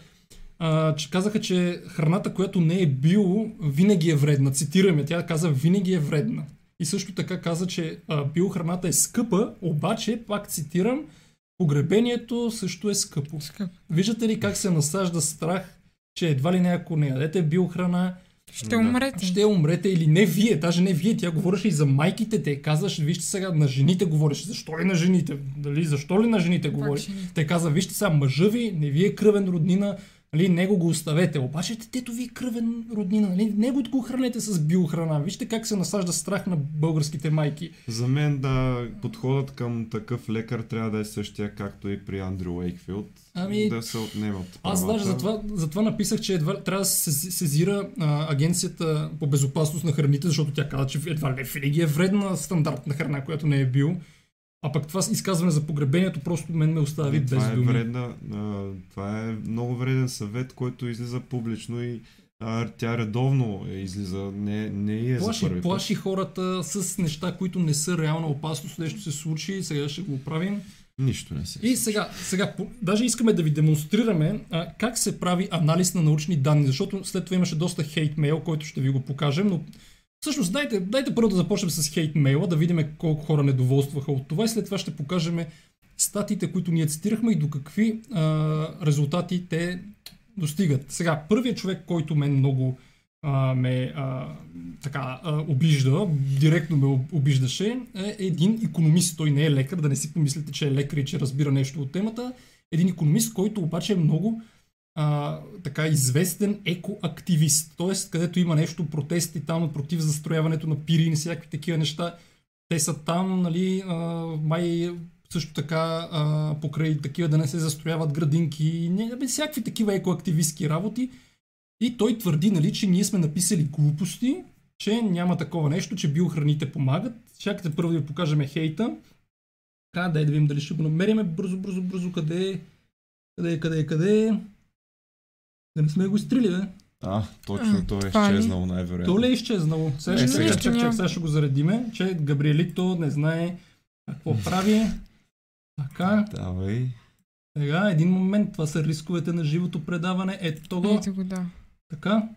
а, че казаха, че храната, която не е био, винаги е вредна. Цитираме, тя каза винаги е вредна. И също така каза, че а, биохраната е скъпа, обаче, пак цитирам, погребението също е скъпо. Скъп. Виждате ли как се насажда страх, че едва ли не ако не ядете биохрана, ще умрете. Ще умрете или не вие, даже не вие. Тя говореше и за майките. Те казваш, вижте сега, на жените говореше. Защо ли на жените? Дали, защо ли на жените говори? Те каза, вижте сега, мъжа ви не ви е кръвен роднина, Нали, него го оставете. Обаче детето ви е кръвен роднина. Нали, него го хранете с биохрана. Вижте как се насажда страх на българските майки. За мен да подходът към такъв лекар трябва да е същия, както и при Андрю Уейкфилд. Ами, да се отнемат. Правата. Аз даже затова, затова написах, че едва трябва да се сезира а, агенцията по безопасност на храните, защото тя каза, че едва ли винаги е вредна стандартна храна, която не е бил. А пък това изказване за погребението просто мен ме остави е, без това е думи. Вредна, а, това е много вреден съвет, който излиза публично и а, тя редовно излиза, не, не е плаши, за първи Плаши хората с неща, които не са реална опасност, нещо се случи, сега ще го оправим. Нищо не се. И сега, сега даже искаме да ви демонстрираме а, как се прави анализ на научни данни, защото след това имаше доста хейт мейл, който ще ви го покажем, но Всъщност, дайте, дайте първо да започнем с хейт мейла, да видим колко хора недоволстваха от това и след това ще покажем статиите, които ние цитирахме и до какви а, резултати те достигат. Сега, първият човек, който мен много а, ме а, така а, обижда, директно ме обиждаше, е един економист. Той не е лекар, да не си помислите, че е лекар и че разбира нещо от темата. Един економист, който обаче е много а, така известен екоактивист, т.е. където има нещо, протести там против застрояването на пирин всякакви такива неща. Те са там, нали, а, май също така а, покрай такива да не се застрояват градинки, не, бе, всякакви такива екоактивистски работи. И той твърди, нали, че ние сме написали глупости, че няма такова нещо, че биохраните помагат. Чакайте първо да ви покажем хейта. Така, дай да видим дали ще го намериме бързо, бързо, бързо, къде е, къде е, къде е, къде е. Да не сме го изтрили, бе. А, точно, а, той е изчезнал най-вероятно. То ли е изчезнало? Сега, ще, сега, чак, чак, сега ще го заредиме, че Габриелито не знае какво прави. Така. Давай. Сега, един момент, това са рисковете на живото предаване. Ето го. Ето го, да. Така.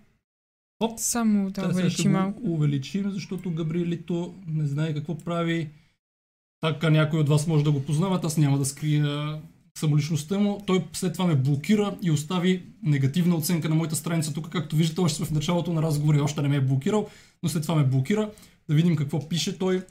Оп. Само да увеличим малко. увеличим, защото Габриелито не знае какво прави. Така някой от вас може да го познават, аз няма да скрия самоличността му, той след това ме блокира и остави негативна оценка на моята страница. Тук, както виждате, още в началото на разговора и още не ме е блокирал, но след това ме блокира. Да видим какво пише той.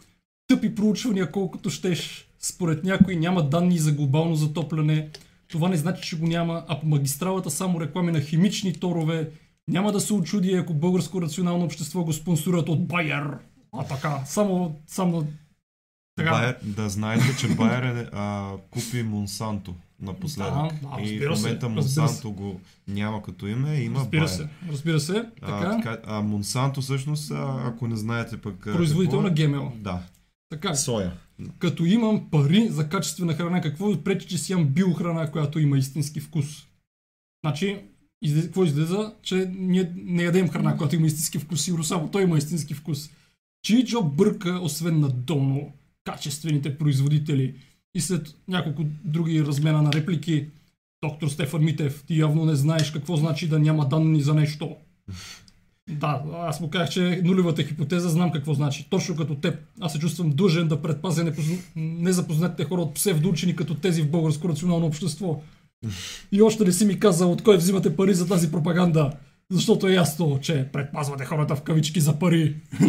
Тъпи проучвания, колкото щеш. Според някои няма данни за глобално затопляне. Това не значи, че го няма, а по магистралата само реклами на химични торове. Няма да се очуди, ако българско рационално общество го спонсорират от Байер. А така, само, само Байер, да знаете, че Байер е, а, купи Монсанто напоследък. Да, да, и в момента се, Монсанто го няма като име, има разбира Байер. Се, разбира се, така. А, така, а Монсанто всъщност, а, ако не знаете пък... Производител какво, на ГМО. Да. Така. Соя. Като имам пари за качествена храна, какво ви пречи, че си имам биохрана, която има истински вкус? Значи, излез, какво излиза? Че ние не ядем храна, която има истински вкус, сигурно само той има истински вкус. Чичо бърка, освен на Доно, качествените производители и след няколко други размена на реплики, доктор Стефан Митев, ти явно не знаеш какво значи да няма данни за нещо. Да, аз му казах, че нулевата хипотеза знам какво значи. Точно като теб. Аз се чувствам дължен да предпазя непозна... незапознатите хора от псевдоучени като тези в българско национално общество. И още не си ми казал от кой взимате пари за тази пропаганда. Защото е ясно, че предпазвате хората в кавички за пари.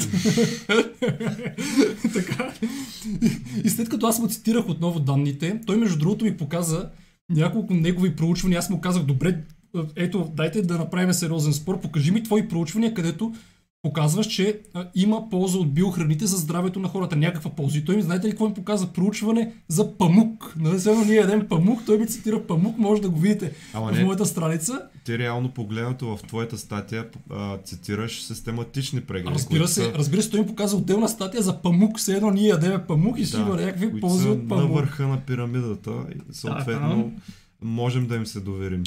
така. И след като аз му цитирах отново данните, той между другото ми показа няколко негови проучвания. Аз му казах, добре, ето, дайте да направим сериозен спор. Покажи ми твои проучвания, където показваш, че а, има полза от биохраните за здравето на хората. Някаква полза. И той ми, знаете ли какво ми показва? Проучване за памук. Нали, сега ние ядем памук, той ми цитира памук, може да го видите Ама в не, моята страница. Ти реално погледнато в твоята статия а, цитираш систематични прегледи. Разбира се, са... разбира се, той ми показва отделна статия за памук. Все едно ние ядеме памук и ще има някакви ползи от памук. на върха на пирамидата. Съответно, да, можем да им се доверим.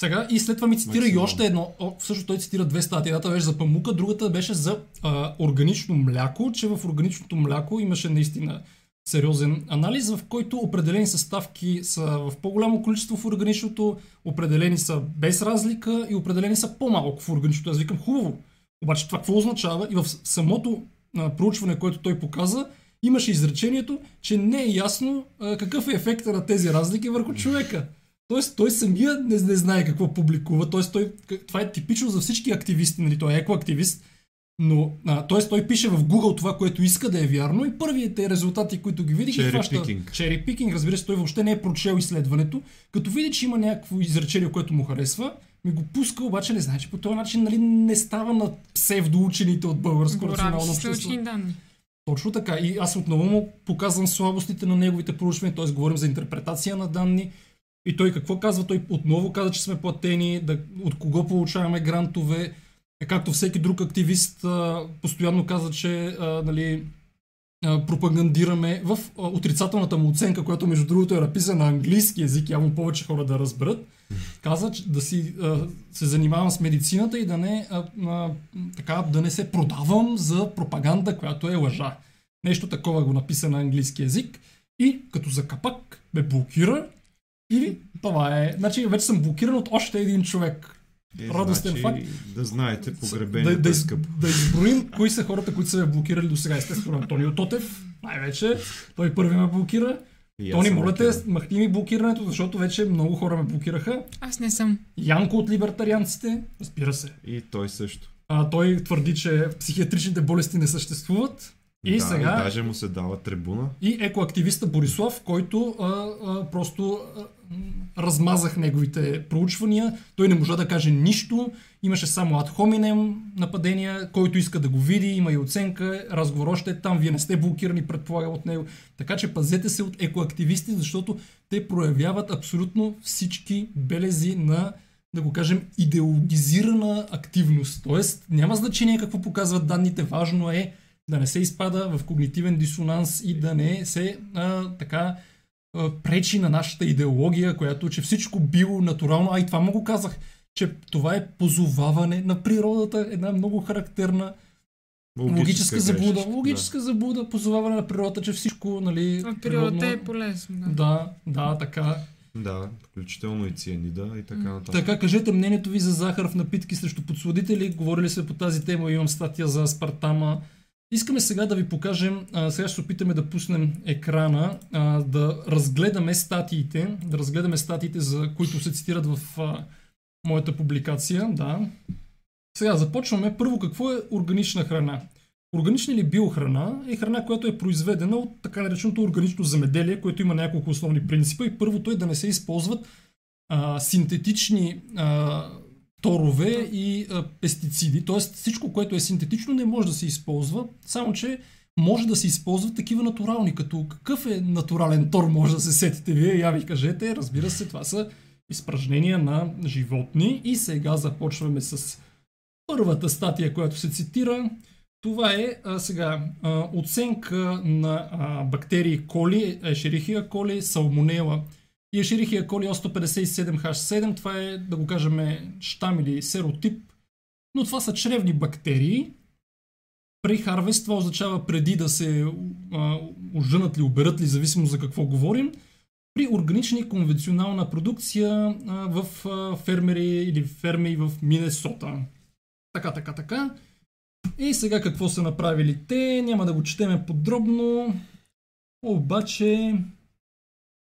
Сега и след това ми цитира Максимум. и още едно. О, всъщност той цитира две статии. Едната беше за памука, другата беше за а, органично мляко, че в органичното мляко имаше наистина сериозен анализ, в който определени съставки са в по-голямо количество в органичното, определени са без разлика и определени са по-малко в органичното. Аз викам хубаво. Обаче това какво означава? И в самото а, проучване, което той показа, имаше изречението, че не е ясно а, какъв е ефекта на тези разлики върху човека. Тоест, той самия не, не знае какво публикува. Тоест, той, това е типично за всички активисти, нали? Той е екоактивист. Но, а, т.е. той пише в Google това, което иска да е вярно и първите резултати, които ги видих, Cherry хваща cherry picking. Разбира се, той въобще не е прочел изследването. Като види, че има някакво изречение, което му харесва, ми го пуска, обаче не знае, че по този начин нали, не става на псевдоучените от българско национално общество. Данни. Точно така. И аз отново му показвам слабостите на неговите проучвания, т.е. говорим за интерпретация на данни, и той какво казва? Той отново каза, че сме платени, да, от кого получаваме грантове. Както всеки друг активист а, постоянно каза, че а, нали, а, пропагандираме в а, отрицателната му оценка, която между другото е написана на английски язик, явно повече хора да разберат, каза, че да си а, се занимавам с медицината и да не, а, а, така, да не се продавам за пропаганда, която е лъжа. Нещо такова го написа на английски язик. И като за капак ме блокира или това е. Значи вече съм блокиран от още един човек. Е, Радостен значи, факт. Да знаете, погребението да, е скъп. Да, да изброим кои са хората, които са ме блокирали до сега. Естествено, Антонио Тотев, най-вече. Той първи ме блокира. Тони, моля те, махни ми блокирането, защото вече много хора ме блокираха. Аз не съм. Янко от либертарианците, разбира се. И той също. А, той твърди, че психиатричните болести не съществуват. И да, сега. И даже му се дава трибуна. И екоактивиста Борислав, който а, а, просто а, размазах неговите проучвания. Той не можа да каже нищо. Имаше само ад хоминем нападения, който иска да го види, има и оценка, разговор още е там, вие не сте блокирани, предполага от него. Така че пазете се от екоактивисти, защото те проявяват абсолютно всички белези на да го кажем, идеологизирана активност. Тоест, няма значение какво показват данните, важно е да не се изпада в когнитивен дисонанс и да не се а, така а, пречи на нашата идеология, която, че всичко било натурално, а и това му го казах, че това е позоваване на природата, една много характерна логическа, логическа заблуда, логическа да. заблуда, позоваване на природата, че всичко, нали... А природата е полезно. Да. да, да, така. Да, включително и цианида и така нататък. Така, кажете мнението ви за захар в напитки срещу подсладители. Говорили сме по тази тема, имам статия за аспартама. Искаме сега да ви покажем, сега ще се опитаме да пуснем екрана, да разгледаме статиите, да разгледаме статиите, за които се цитират в моята публикация. Да. Сега започваме. Първо, какво е органична храна? Органична или биохрана е храна, която е произведена от така нареченото органично земеделие, което има няколко основни принципа. И първото е да не се използват а, синтетични а, торове и а, пестициди. Тоест всичко, което е синтетично, не може да се използва, само че може да се използват такива натурални, като какъв е натурален тор, може да се сетите вие, я ви кажете, разбира се, това са изпражнения на животни. И сега започваме с първата статия, която се цитира. Това е а, сега а, оценка на а, бактерии коли, ешерихия коли, салмонела и Ешерихия коли 157H7, това е, да го кажем, щам или серотип, но това са чревни бактерии. При харвест това означава преди да се а, оженат ли, оберат ли, зависимо за какво говорим. при органична и конвенционална продукция а, в а, фермери или ферми в Минесота. Така, така, така. И сега какво са направили те? Няма да го четеме подробно. Обаче,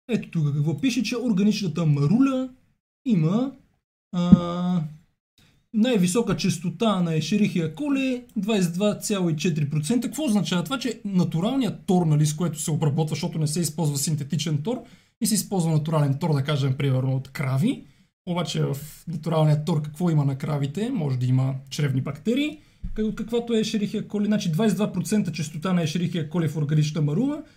ето тук какво пише, че органичната маруля има най-висока частота на Ешерихия коли 22,4%. Какво означава това, че натуралният тор, нали, с което се обработва, защото не се използва синтетичен тор и се използва натурален тор, да кажем, примерно от крави. Обаче в натуралният тор какво има на кравите? Може да има чревни бактерии, каквато е Ешерихия коли. Значи 22% частота на Ешерихия коли в органична марула –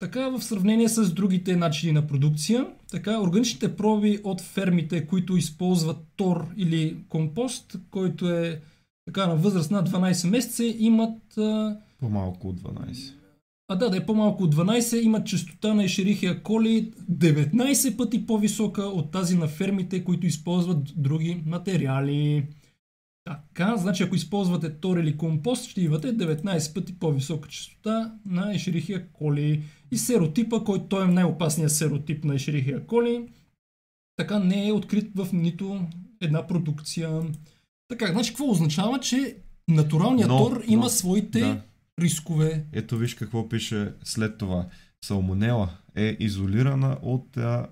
така, в сравнение с другите начини на продукция, така, органичните проби от фермите, които използват тор или компост, който е така на възраст над 12 месеца, имат... По-малко от 12. А да, да е по-малко от 12, имат частота на Ешерихия коли 19 пъти по-висока от тази на фермите, които използват други материали. Така, значи ако използвате тор или компост, ще имате 19 пъти по-висока частота на Ешерихия коли. И серотипа, който той е най-опасният серотип на Ешерихия коли, така не е открит в нито една продукция. Така, значи какво означава, че натуралният но, тор има но, своите да. рискове. Ето виж какво пише след това. Салмонела е изолирана от а,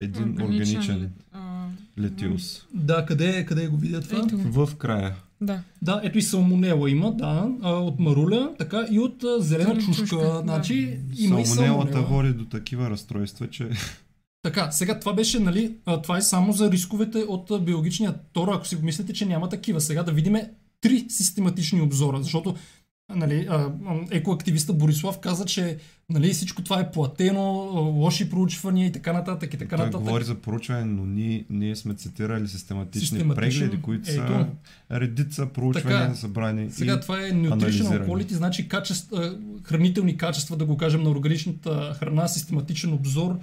един органичен, органичен а... летиус. Да, къде, къде го видя това? Ето. В края. Да. Да, ето и салмонела има, да, от маруля, така и от зелена Зелен чушка. чушка. Значи да. има Салмонелата води до такива разстройства, че... Така, сега това беше, нали, това е само за рисковете от биологичния тор, ако си мислите, че няма такива. Сега да видим три систематични обзора, защото нали, екоактивиста Борислав каза, че нали, всичко това е платено, лоши проучвания и така нататък. И така Той нататък. говори за проучване, но ние, ние сме цитирали систематични прегледи, които ето, са редица проучвания така, събрани. Сега това е nutritional quality, значи качество, хранителни качества, да го кажем, на органичната храна, систематичен обзор.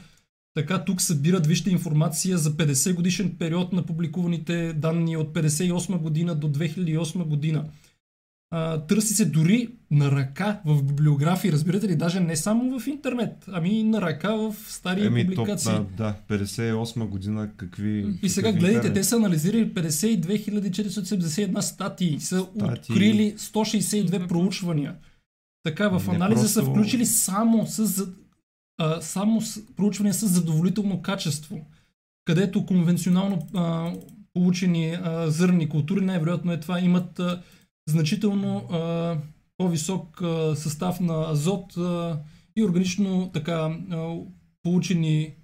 Така тук събират, вижте информация за 50 годишен период на публикуваните данни от 58 година до 2008 година а, търси се дори на ръка в библиографии, разбирате ли, даже не само в интернет, ами на ръка в стари Еми, публикации. Топ, да, 58 година какви... И сега какви гледайте, интернет? те са анализирали 52 471 статии, са статии. открили 162 проучвания. Така, в анализа просто... са включили само с, а, само с проучвания с задоволително качество, където конвенционално а, получени а, зърни култури, най-вероятно е това, имат а, значително а, по-висок а, състав на азот а, и органично така а, получени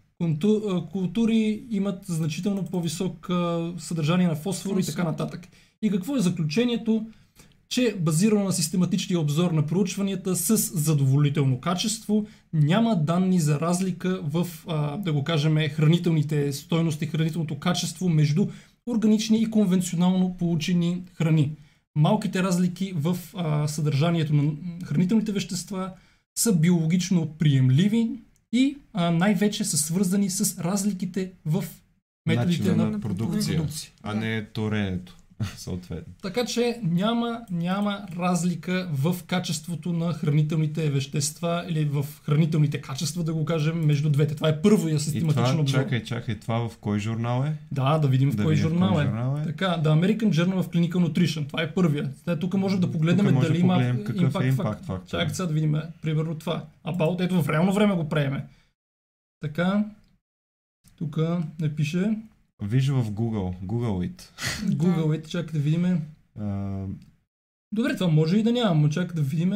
култури имат значително по-висок а, съдържание на фосфор и така нататък. И какво е заключението? че базирано на систематичния обзор на проучванията с задоволително качество няма данни за разлика в, а, да го кажем, хранителните стойности, хранителното качество между органични и конвенционално получени храни малките разлики в а, съдържанието на хранителните вещества са биологично приемливи и а, най-вече са свързани с разликите в методите на, на продукция, продукция, а не торенето. съответно. Така че няма, няма разлика в качеството на хранителните вещества или в хранителните качества, да го кажем, между двете. Това е първия систематичен обзор. Чакай, чакай, това в кой журнал е? Да, да видим в да кой, журнал, кой е. журнал е. Така, The American Journal of Clinical Nutrition. Това е първия. Тук можем да погледнем дали има какъв е impact factor. Чакай сега да видим, примерно това. About, ето в реално време го приеме. Така, тук не пише Виж в Google. Google it. Google it, чакай да видим. Uh... Добре, това може и да няма, но чакай да видим.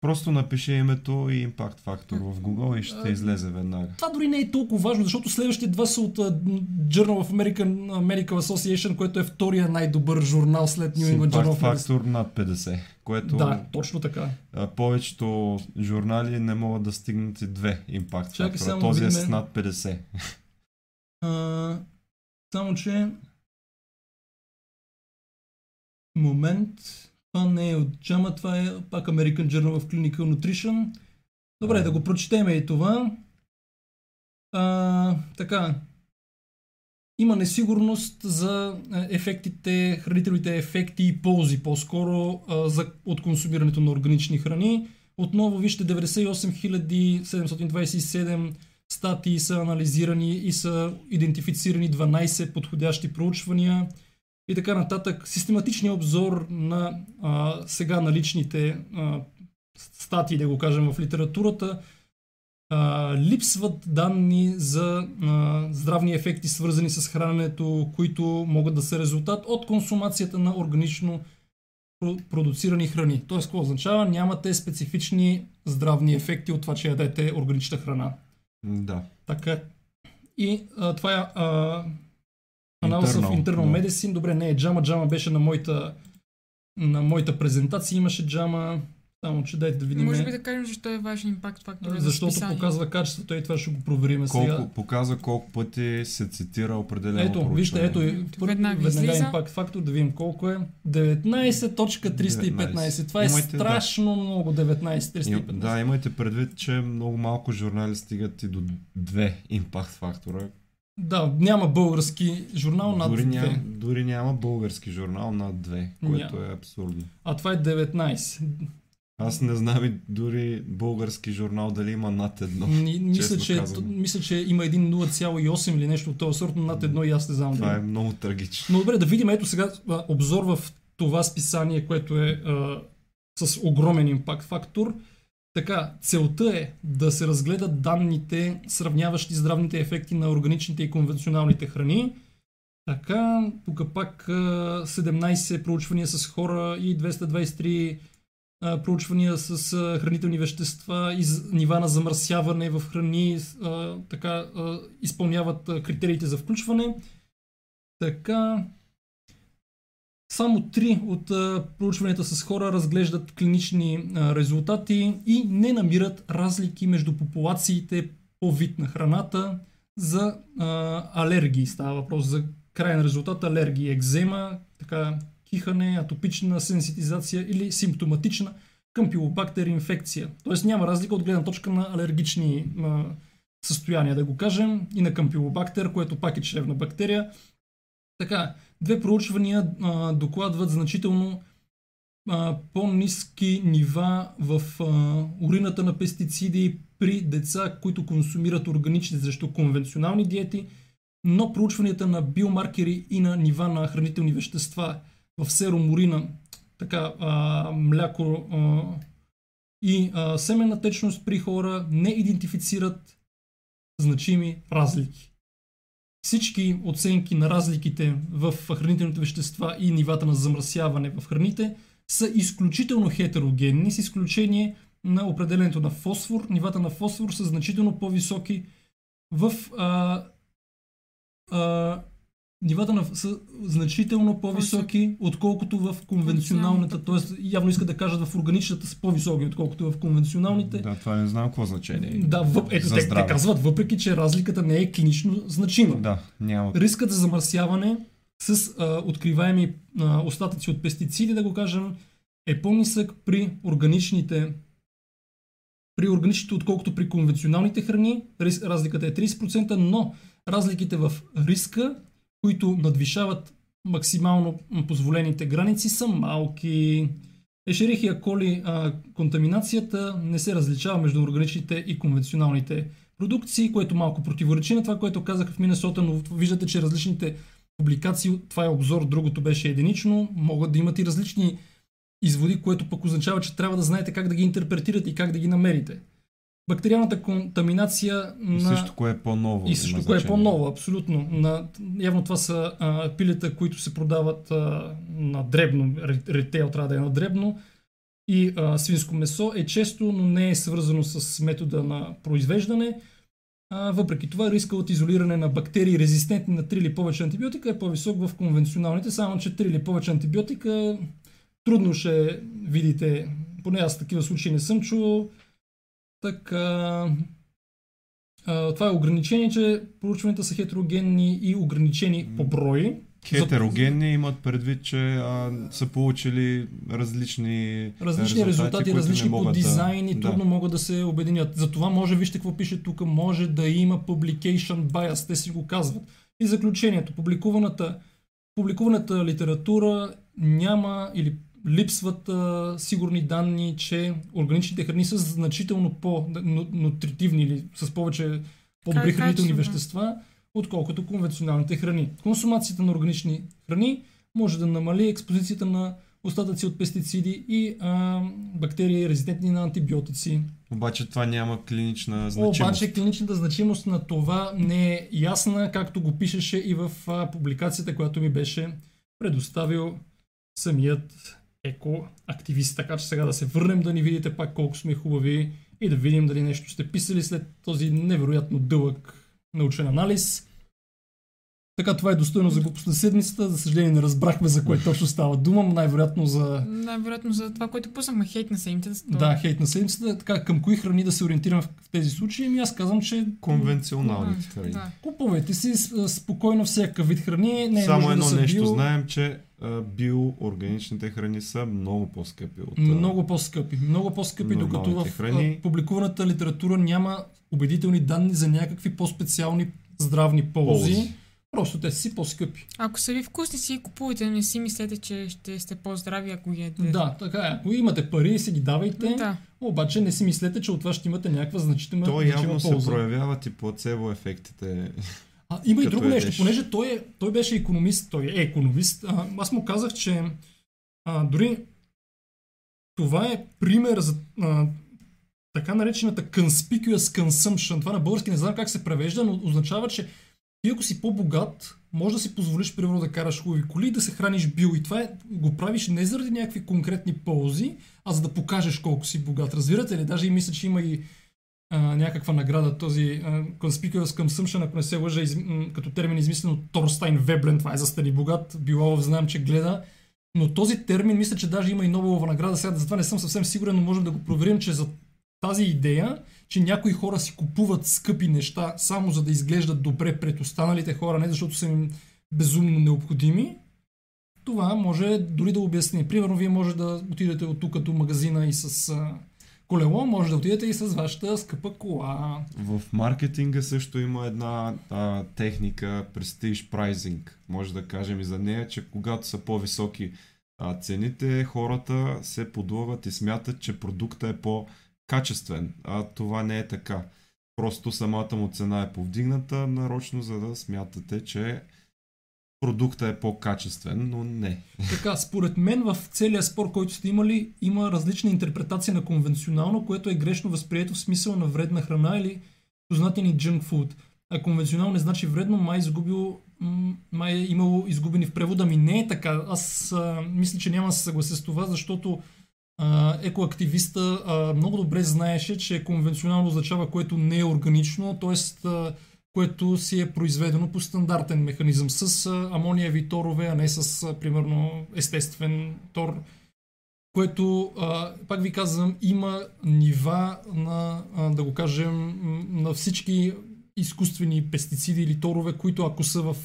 Просто напиши името и импакт фактор в Google и ще излезе веднага. Това дори не е толкова важно, защото следващите два са от Journal of American Medical Association, което е втория най-добър журнал след New England Journal of фактор над 50, което... Да, точно така. Повечето журнали не могат да стигнат и две импакт фактора. Този е с над 50. Uh, само, че момент, това не е от Джама, това е пак American Journal of Clinical Nutrition. Добре, да го прочетеме и това. А, така. Има несигурност за ефектите, хранителните ефекти и ползи по-скоро а, за, от консумирането на органични храни. Отново вижте 98 727 статии са анализирани и са идентифицирани 12 подходящи проучвания и така нататък. Систематичният обзор на а, сега наличните а, статии, да го кажем, в литературата, а, липсват данни за а, здравни ефекти, свързани с храненето, които могат да са резултат от консумацията на органично продуцирани храни. Тоест, какво означава? Нямате специфични здравни ефекти от това, че ядете органична храна. Да. Така. И а, това е а, в Internal Medicine. Добре, не е джама. Джама беше на моята, на моята презентация. Имаше джама. Само, че дайте да видим. Може би да кажем защо е важен импакт фактор. Защото за показва качеството и това ще го проверим колко, сега. Показва колко пъти се цитира определено Ето, вижте, ето е веднага, веднага импакт фактор, да видим колко е. 19.315. Това е имайте, страшно да. много 19.315. Да, имайте предвид, че много малко журнали стигат и до 2 импакт фактора, да, няма български журнал над дори 2. Няма, дори няма български журнал над 2, което Ня. е абсурдно. А това е 19. Аз не знам и дори български журнал дали има над едно. Ни, мисля, че, мисля, че има един 0,8 или нещо от този сорт, но над едно и аз не знам. Това дали. е много трагично. Но добре, да видим ето сега обзор в това списание, което е а, с огромен импакт фактор. Така, целта е да се разгледат данните, сравняващи здравните ефекти на органичните и конвенционалните храни. Така, тук пак 17 проучвания с хора и 223 проучвания с хранителни вещества и нива на замърсяване в храни, така изпълняват критериите за включване. Така, само три от проучванията с хора разглеждат клинични резултати и не намират разлики между популациите по вид на храната за алергии. Става въпрос за крайен резултат алергии, екзема, така кихане, атопична сенситизация или симптоматична кампилобактер инфекция. Тоест няма разлика от гледна точка на алергични а, състояния, да го кажем, и на кампилобактер, което пак е чревна бактерия. Така, две проучвания а, докладват значително по-низки нива в а, урината на пестициди при деца, които консумират органични срещу конвенционални диети, но проучванията на биомаркери и на нива на хранителни вещества – в сероморина, така, а, мляко а, и а, семена течност при хора не идентифицират значими разлики. Всички оценки на разликите в хранителните вещества и нивата на замърсяване в храните са изключително хетерогенни, с изключение на определенето на фосфор. Нивата на фосфор са значително по-високи в а, а, нивата на, са значително по-високи, отколкото в конвенционалната. Т.е. явно искат да кажат в органичната са по-високи, отколкото в конвенционалните. Да, това не знам какво значение. Да, въп, ето те, те казват, въпреки че разликата не е клинично значима. Да, няма. Рискът за замърсяване с а, откриваеми а, остатъци от пестициди, да го кажем, е по-нисък при органичните при органичните, отколкото при конвенционалните храни. Разликата е 30%, но разликите в риска които надвишават максимално позволените граници, са малки. Ешерихия коли а, контаминацията не се различава между органичните и конвенционалните продукции, което малко противоречи на това, което казах в Миннесота, но виждате, че различните публикации, това е обзор, другото беше единично, могат да имат и различни изводи, което пък означава, че трябва да знаете как да ги интерпретирате и как да ги намерите бактериалната контаминация на... И също кое е по-ново. И също кое е по-ново, абсолютно. На... Явно това са а, пилета, които се продават а, на дребно, ретейл трябва да е на дребно. И а, свинско месо е често, но не е свързано с метода на произвеждане. А, въпреки това, риска от изолиране на бактерии, резистентни на 3 или повече антибиотика е по-висок в конвенционалните, само че 3 или повече антибиотика трудно ще видите, поне аз такива случаи не съм чувал, така, а, това е ограничение, че проучванията са хетерогенни и ограничени по брой. Хетерогенни имат предвид, че а, са получили различни Различни резултати, резултати различни по дизайн и да, трудно да. могат да се обединят. Затова може, вижте какво пише тук, може да има publication bias, те си го казват. И заключението, публикуваната, публикуваната литература няма или липсват а, сигурни данни, че органичните храни са значително по-нутритивни или с повече по-добри хранителни вещества, отколкото конвенционалните храни. Консумацията на органични храни може да намали експозицията на остатъци от пестициди и а, бактерии резистентни на антибиотици. Обаче това няма клинична значимост. Обаче клиничната значимост на това не е ясна, както го пишеше и в а, публикацията, която ми беше предоставил самият екоактивист. Така че сега да се върнем да ни видите пак колко сме хубави и да видим дали нещо сте писали след този невероятно дълъг научен анализ. Така, това е достойно за глупост на седмицата. За съжаление не разбрахме за кое точно става дума, най-вероятно за... Най-вероятно за това, което пуснахме, хейт на седмицата. Да, хейт на седмицата. Така, към кои храни да се ориентираме в, тези случаи? Ами аз казвам, че... Конвенционалните храни. Да. Купувайте си спокойно всякакъв вид храни. Не е Само едно да нещо био... знаем, че биоорганичните храни са много по-скъпи от... Много по-скъпи. Много по-скъпи, докато в храни... публикуваната литература няма убедителни данни за някакви по-специални здравни ползи. ползи Просто те си по-скъпи. Ако са ви вкусни, си купувайте, не си мислете, че ще сте по-здрави, ако ги ядете. Да, така е. Ако имате пари, си ги давайте. Да. Обаче не си мислете, че от това ще имате някаква значителна То явно полза. се проявяват и плацебо ефектите. А, има и друго нещо, понеже той, е, той беше економист, той е економист. А, аз му казах, че а, дори това е пример за а, така наречената conspicuous consumption. Това на български не знам как се превежда, но означава, че ти ако си по-богат, може да си позволиш, примерно, да караш хубави коли и да се храниш бил. И това е, го правиш не заради някакви конкретни ползи, а за да покажеш колко си богат. Разбирате ли? Даже и мисля, че има и а, някаква награда, този а, Conspicuous Consumption, ако не се лъжа, из, м, като термин измислен от Торстайн Веблен, това е за стали богат, Билалов знам, че гледа. Но този термин, мисля, че даже има и Нобелова награда, сега затова не съм съвсем сигурен, но можем да го проверим, че за тази идея, че някои хора си купуват скъпи неща само за да изглеждат добре пред останалите хора, не защото са им безумно необходими, това може дори да обясни. Примерно, вие може да отидете от тук до магазина и с колело, може да отидете и с вашата скъпа кола. В маркетинга също има една а, техника Prestige Pricing. Може да кажем и за нея, че когато са по-високи а, цените, хората се подлъгват и смятат, че продукта е по- качествен, а това не е така. Просто самата му цена е повдигната нарочно, за да смятате, че продукта е по-качествен, но не. Така, според мен в целия спор, който сте имали, има различна интерпретация на конвенционално, което е грешно възприето в смисъл на вредна храна или познати ни junk food. А конвенционално не значи вредно, май, изгубил, май е имало изгубени в превода ми. Не е така. Аз а, мисля, че няма да се съглася с това, защото екоактивиста много добре знаеше, че конвенционално означава което не е органично, т.е. което си е произведено по стандартен механизъм с амониеви торове, а не с примерно естествен тор, което, пак ви казвам, има нива на, да го кажем, на всички изкуствени пестициди или торове, които ако са в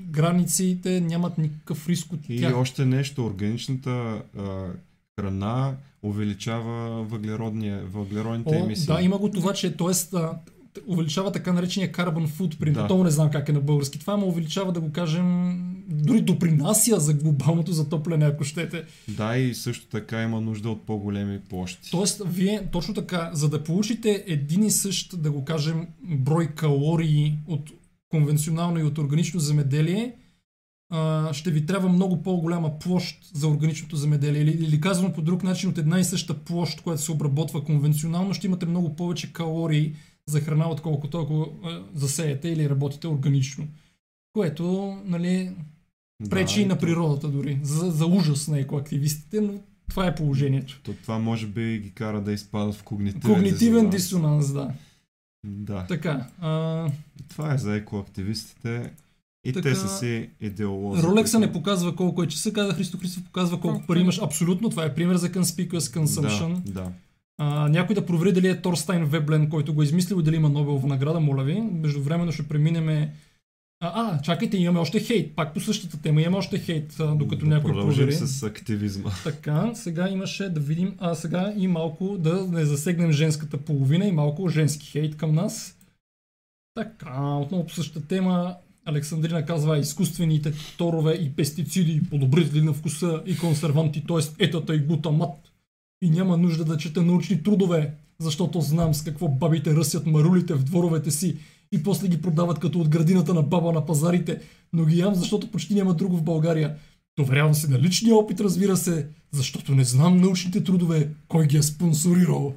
границите, нямат никакъв риск от тях. И още нещо, органичната храна увеличава въглеродния, въглеродните О, емисии. Да, има го това, че т.е. увеличава така наречения carbon footprint. Да. То не знам как е на български. Това му увеличава, да го кажем, дори допринася за глобалното затопляне, ако щете. Да, и също така има нужда от по-големи площи. Тоест, вие точно така, за да получите един и същ, да го кажем, брой калории от конвенционално и от органично земеделие, ще ви трябва много по-голяма площ за органичното земеделие. Или, или казвам по друг начин, от една и съща площ, която се обработва конвенционално, ще имате много повече калории за храна, отколкото ако засеете или работите органично. Което, нали, пречи да, и на то... природата дори. За, за ужас на екоактивистите, но това е положението. То това може би ги кара да изпадат в когнитивен, когнитивен дисонанс. дисонанс. да. Да. Така. А... Това е за екоактивистите. И така, те са си идеолози. Ролекса не показва колко е часа, каза Христо Христов, показва колко пари имаш. Абсолютно, това е пример за conspicuous consumption. Да, да. А, някой да провери дали е Торстайн Веблен, който го е измислил и дали има Нобелова награда, моля ви. Междувременно ще преминеме а, а, чакайте, имаме още хейт. Пак по същата тема имаме още хейт, докато да някой провери. с активизма. Така, сега имаше да видим, а сега и малко да не засегнем женската половина и малко женски хейт към нас. Така, отново по същата тема. Александрина казва изкуствените торове и пестициди, подобрители на вкуса и консерванти, т.е. етата и глутамат. И няма нужда да чета научни трудове, защото знам с какво бабите ръсят марулите в дворовете си и после ги продават като от градината на баба на пазарите, но ги ям, защото почти няма друго в България. Доверявам се на личния опит, разбира се, защото не знам научните трудове, кой ги е спонсорирал.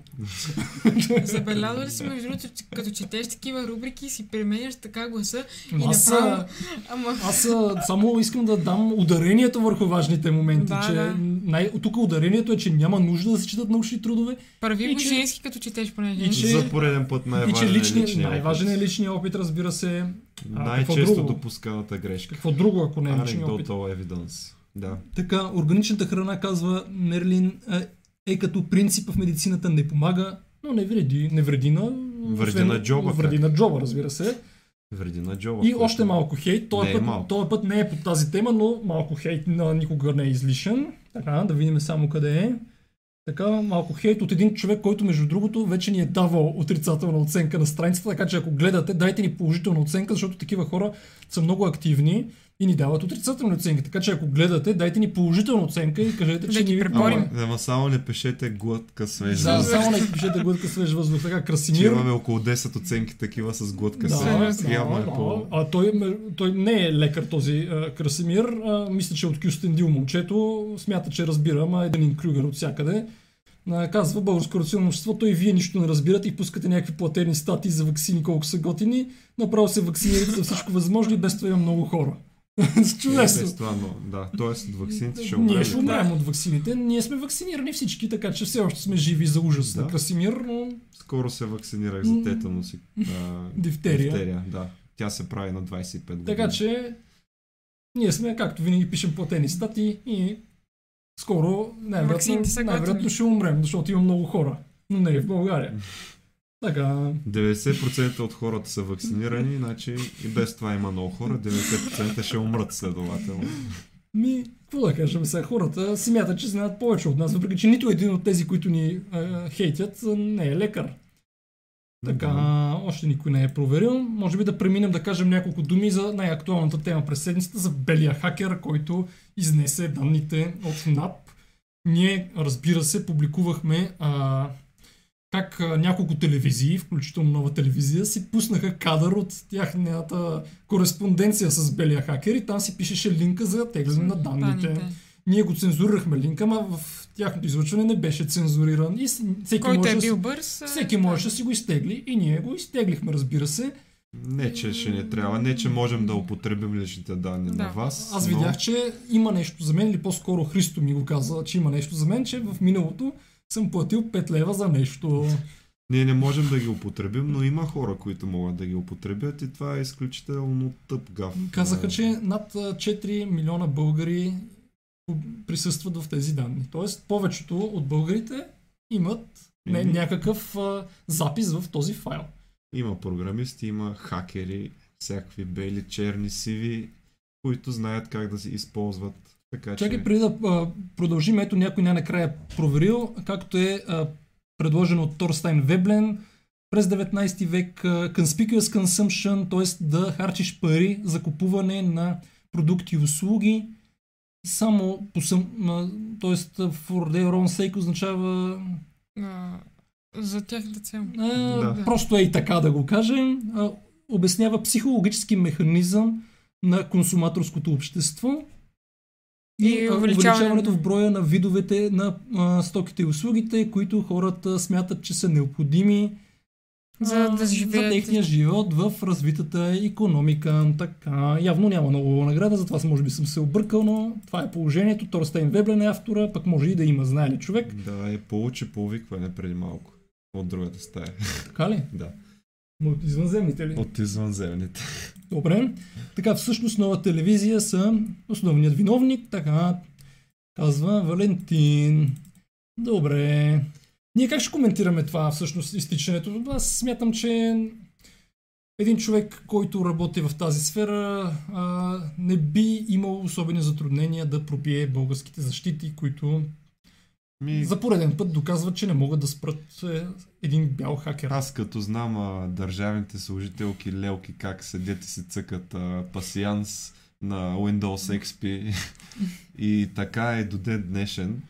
Забелязва ли си, между другото, като четеш такива рубрики, си пременяш така гласа и аз, направо... Ама... Аз само искам да дам ударението върху важните моменти, да, че да. Най... тук ударението е, че няма нужда да се четат научни трудове. Първи го че... женски, като четеш понеже. И че... За пореден път най-важен и че лични... е личния най-важен е личния опит, разбира се. Най-често допусканата грешка. Какво друго, ако не е личния опит? evidence. Да. Така, органичната храна, казва Мерлин, е като принцип в медицината не помага, но не вреди, не вреди на... Вреди на джоба. Вреди на джоба, разбира се. Вреди на джоба. И още малко хейт. Този, е път, е този път не е по тази тема, но малко хейт на никога не е излишен. Така, да видим само къде е. Така, малко хейт от един човек, който между другото вече ни е давал отрицателна оценка на страницата, така че ако гледате, дайте ни положителна оценка, защото такива хора са много активни и ни дават отрицателни оценки. Така че ако гледате, дайте ни положителна оценка и кажете, че ни препорим. Ама, само не пишете глътка свеж Да, само не пишете глътка свеж въздух. Така, Красимир. Че имаме около 10 оценки такива с глътка да, свеж въздух. Да, да, е по... А той, той не е лекар този а, Красимир. А, мисля, че е от Кюстендил момчето. Смята, че разбира, ама е Денин Крюгер от всякъде казва българско рационално общество, той и вие нищо не разбирате и пускате някакви платени статии за вакцини, колко са готини, направо се вакцинирате за всичко възможно и без това има много хора. Чудесно. Без това, но, да. Тоест, вакцините ще умрем. Ние ще умрем от вакцините. Ние сме вакцинирани всички, така че все още сме живи за ужас да. на Красимир, но... Скоро се вакцинирах за тетанус и дифтерия. дифтерия. Да. Тя се прави на 25 години. Така че ние сме, както винаги, пишем платени статии и скоро най-вероятно, най-вероятно ще умрем, защото има много хора. Но не е в България. Така. 90% от хората са вакцинирани, значи и без това има много хора, 90% ще умрат следователно. Ми, какво да кажем сега, хората си мятат, че знаят повече от нас, въпреки че нито един от тези, които ни а, хейтят, не е лекар. Така, да. още никой не е проверил. Може би да преминем да кажем няколко думи за най-актуалната тема през седмицата, за белия хакер, който изнесе данните от НАП. Ние, разбира се, публикувахме а, как няколко телевизии, включително нова телевизия, си пуснаха кадър от тяхната кореспонденция с белия хакер и там си пишеше линка за тегляне на данните. данните. Ние го цензурирахме линка, ама в тяхното излъчване не беше цензуриран. И всеки Който може е бил бърз. Всеки може да си го изтегли и ние го изтеглихме, разбира се. Не, че ще не трябва. Не, че можем да употребим личните данни да. на вас. Аз но... видях, че има нещо за мен, или по-скоро Христо ми го каза, че има нещо за мен, че в миналото съм платил 5 лева за нещо. Ние не можем да ги употребим, но има хора, които могат да ги употребят и това е изключително тъп гав. Казаха, че над 4 милиона българи присъстват в тези данни. Тоест, повечето от българите имат не, някакъв а, запис в този файл. Има програмисти, има хакери, всякакви бели, черни, сиви, които знаят как да се използват. Така, Чакай, че... преди да а, продължим, ето някой най-накрая проверил, както е а, предложено от Торстайн Веблен, през 19 век conspicuous consumption, т.е. да харчиш пари за купуване на продукти и услуги, само по сам, т.е. for their own sake означава а, за тяхната цел. Да. Просто е и така да го кажем. А, обяснява психологически механизъм на консуматорското общество и, и увеличаването в броя на видовете на а, стоките и услугите, които хората смятат, че са необходими за да живеят. За техния живот в развитата економика. Така, явно няма много награда, затова може би съм се объркал, но това е положението. Торстейн Веблен е автора, пък може и да има, знае ли човек. Да, е получи повикване преди малко от другата стая. Така ли? да. От извънземните ли? От извънземните. Добре. Така, всъщност нова телевизия са основният виновник. Така, казва Валентин. Добре. Ние как ще коментираме това всъщност изтичането? Аз смятам, че един човек, който работи в тази сфера, а, не би имал особени затруднения да пробие българските защити, които ми... за пореден път доказват, че не могат да спрат е, един бял хакер. Аз като знам а, държавните служителки Лелки как седят и си цъкат а, пасианс на Windows XP и така е до ден днешен,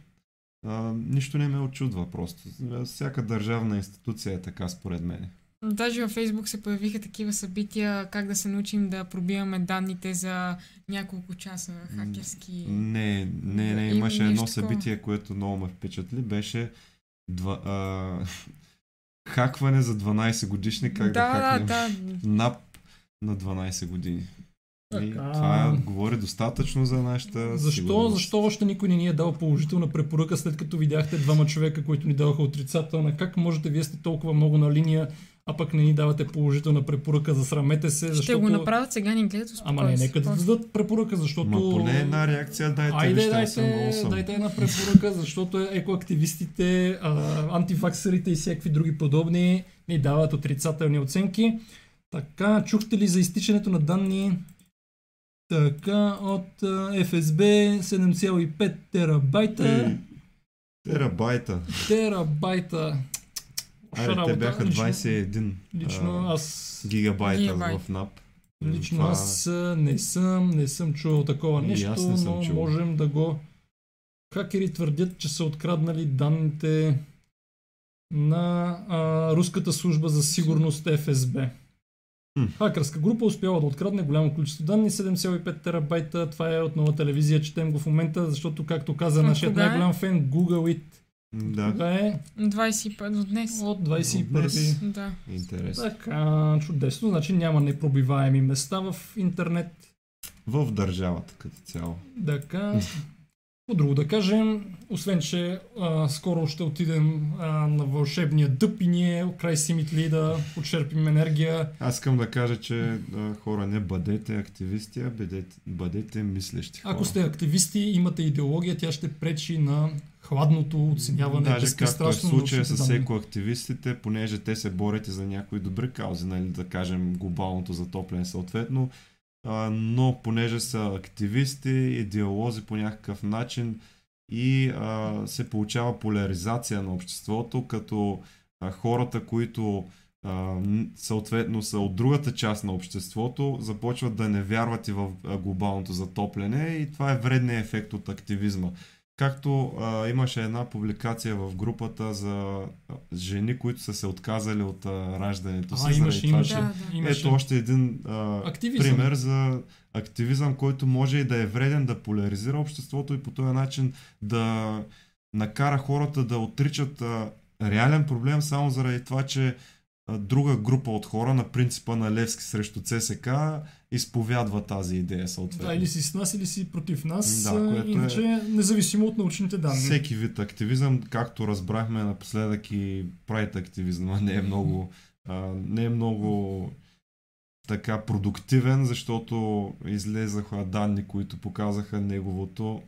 а, нищо не ме очудва просто. Всяка държавна институция е така според мен. Даже във Фейсбук се появиха такива събития, как да се научим да пробиваме данните за няколко часа хакерски. Не, не, не, имаше едно събитие, което много ме впечатли, беше два, а, хакване за 12 годишни, как да, да хакнем да, да. НАП на 12 години. И това говори достатъчно за нашата Защо, сигурност. защо още никой не ни е дал положителна препоръка, след като видяхте двама човека, които ни даваха отрицателна? Как можете, вие сте толкова много на линия, а пък не ни давате положителна препоръка, за срамете се, защото... Ще го направят сега, ни гледат Ама не, нека да дадат препоръка, защото... Ма поне една реакция дайте, Айде, вижте, дайте, дайте една препоръка, защото екоактивистите, а, антифаксерите и всякакви други подобни ни дават отрицателни оценки. Така, чухте ли за изтичането на данни така, от FSB 7,5 терабайта. Е, терабайта. Терабайта. Аре, те бяха 21 лично а, аз... гигабайта гигабайт. в NAP. Лично Това... аз не съм, не съм чувал такова нещо, но чувал. можем да го... Хакери твърдят, че са откраднали данните на а, руската служба за сигурност ФСБ. Hmm. Хакерска група успява да открадне голямо количество данни, 7,5 терабайта. Това е от нова телевизия, четем го в момента, защото, както каза нашият най-голям фен, Google It. Да. Това е 25 от днес. От 21. Да. Интересно. Така, чудесно. Значи няма непробиваеми места в интернет. В държавата като цяло. Така. По друго да кажем, освен че а, скоро ще отидем а, на вълшебния дъб и ние край Симитли да почерпим енергия. Аз искам да кажа, че а, хора не бъдете активисти, а бъдете, бъдете мислещи хора. Ако сте активисти, имате идеология, тя ще пречи на хладното оценяване. Даже както е случая с екоактивистите, понеже те се борят за някои добри каузи, нали, да кажем глобалното затопляне съответно, но понеже са активисти, идеолози по някакъв начин и а, се получава поляризация на обществото, като а, хората, които а, съответно са от другата част на обществото, започват да не вярват и в глобалното затопляне и това е вредният ефект от активизма. Както а, имаше една публикация в групата за жени, които са се отказали от а, раждането си. А, имаше, имаше, да, да. Ето още един а, пример за активизъм, който може и да е вреден, да поляризира обществото и по този начин да накара хората да отричат а, реален проблем само заради това, че друга група от хора на принципа на Левски срещу ЦСК изповядва тази идея съответно. Да, или си с нас, или си против нас, да, което иначе е... независимо от научните данни. Всеки вид активизъм, както разбрахме напоследък и прайт активизма не е много, а, не е много така продуктивен, защото излезаха данни, които показаха неговото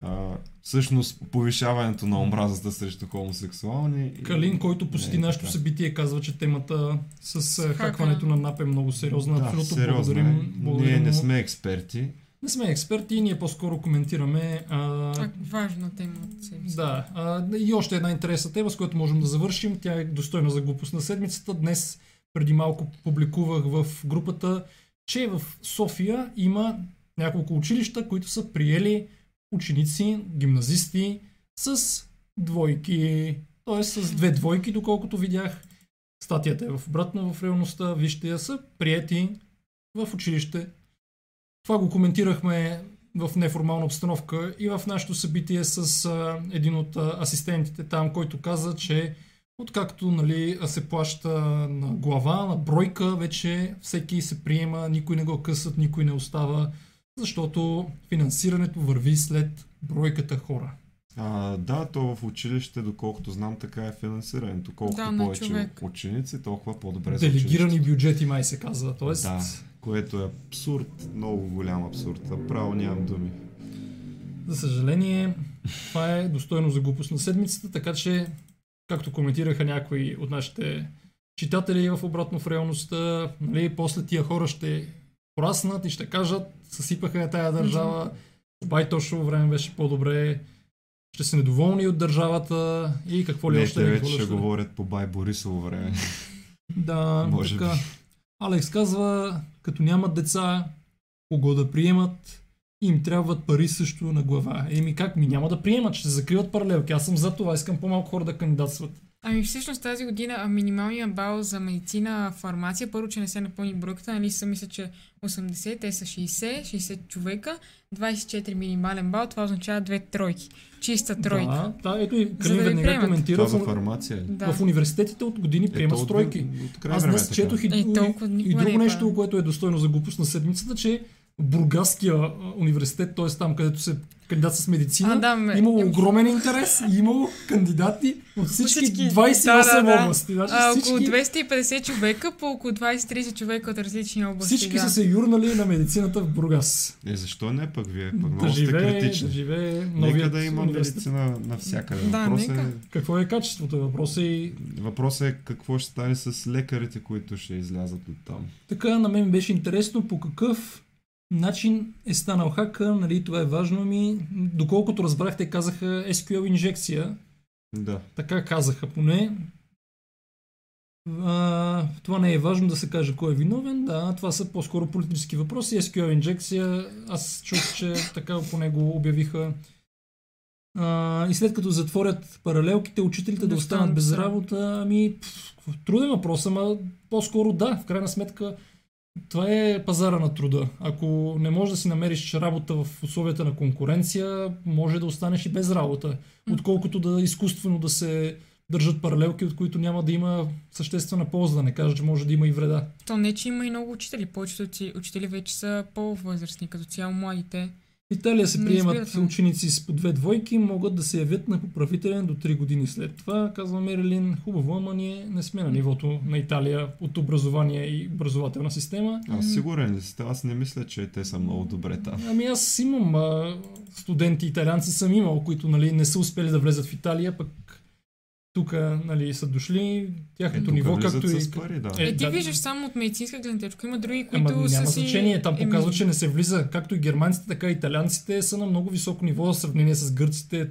а, всъщност повишаването на омразата срещу хомосексуални. Калин, който посети е, нашето събитие, казва, че темата с хакването на НАП е много сериозна. Да, Абсолютно сериозна благодарим, е. благодарим. Ние не сме експерти. Не сме експерти, ние по-скоро коментираме. А... Так, важна тема от себе си. Да, а, и още една интересна тема, с която можем да завършим. Тя е достойна за глупост на седмицата. Днес, преди малко, публикувах в групата, че в София има няколко училища, които са приели ученици, гимназисти с двойки, т.е. с две двойки, доколкото видях. Статията е в обратно в реалността. Вижте я са прияти в училище. Това го коментирахме в неформална обстановка и в нашето събитие с а, един от а, асистентите там, който каза, че откакто нали, се плаща на глава, на бройка, вече всеки се приема, никой не го късат, никой не остава защото финансирането върви след бройката хора. А, да, то в училище, доколкото знам, така е финансирането. Колкото да, повече човек. ученици, толкова по-добре за Делегирани бюджети май се казва. Тоест... Да, което е абсурд, много голям абсурд. Право нямам думи. За съжаление, това е достойно за глупост на седмицата, така че, както коментираха някои от нашите читатели в обратно в реалността, нали, после тия хора ще пораснат и ще кажат, съсипаха тая държава, бай точно време беше по-добре, ще са недоволни от държавата и какво ли не, още. Не, вече ще говорят по бай Борисово време. да, Може така. Би. Алекс казва, като нямат деца, кого да приемат, им трябват пари също на глава. Еми как ми няма да приемат, ще се закриват паралелки. Аз съм за това, искам по-малко хора да кандидатстват. Ами всъщност тази година минималният бал за медицина, фармация, първо, че не се напълни бройката, нали са мисля, че 80, те са 60, 60 човека, 24 минимален бал, това означава две тройки. Чиста тройка. Да, да ето и Калин да веднага коментира. Това за фармация ли? Да. В университетите от години е, приемат тройки. Аз днес четох и, е, и, друго е нещо, което е достойно за глупост на седмицата, че Бургаския университет, т.е. там, където се кандидат с медицина, а, да, ме... имало огромен интерес и имало кандидати от всички, всички 28 да, да, области. Значи а, всички... Около 250 човека по около 20-30 човека от различни области. Всички да. са се юрнали на медицината в Бургас. Е, защо не пък вие? Пък да живее, критични. да живее Нека да има медицина навсякъде. Да, Въпрос нека. Е... Какво е качеството? Въпрос е и... Въпросът е какво ще стане с лекарите, които ще излязат от там. Така, на мен беше интересно по какъв начин е станал хака, нали, това е важно ми. Доколкото разбрах, те казаха SQL инжекция. Да. Така казаха поне. А, това не е важно да се каже кой е виновен. Да, това са по-скоро политически въпроси. SQL инжекция, аз чух, че така по него обявиха. А, и след като затворят паралелките, учителите да, да останат без работа, ами пф, труден въпрос, ама по-скоро да, в крайна сметка това е пазара на труда. Ако не можеш да си намериш работа в условията на конкуренция, може да останеш и без работа. Отколкото да изкуствено да се държат паралелки, от които няма да има съществена полза, да не кажа, че може да има и вреда. То не, че има и много учители. Повечето учители вече са по-възрастни, като цяло младите. В Италия се приемат ученици с по две двойки, могат да се явят на поправителен до 3 години след това, казва Мерилин. Хубаво, ама ние не сме на нивото на Италия от образование и образователна система. Аз сигурен ли сте? Аз не мисля, че те са много добре там. Ами аз имам а, студенти италианци съм имал, които нали, не са успели да влезат в Италия, пък тук нали, са дошли, тяхното е, ниво, както и... Пари, да. Е, е, ти да... виждаш само от медицинска гледна точка, има други, които Ама, са няма си... значение, там показва, че не се влиза. Както и германците, така и италианците са на много високо ниво в сравнение с гърците,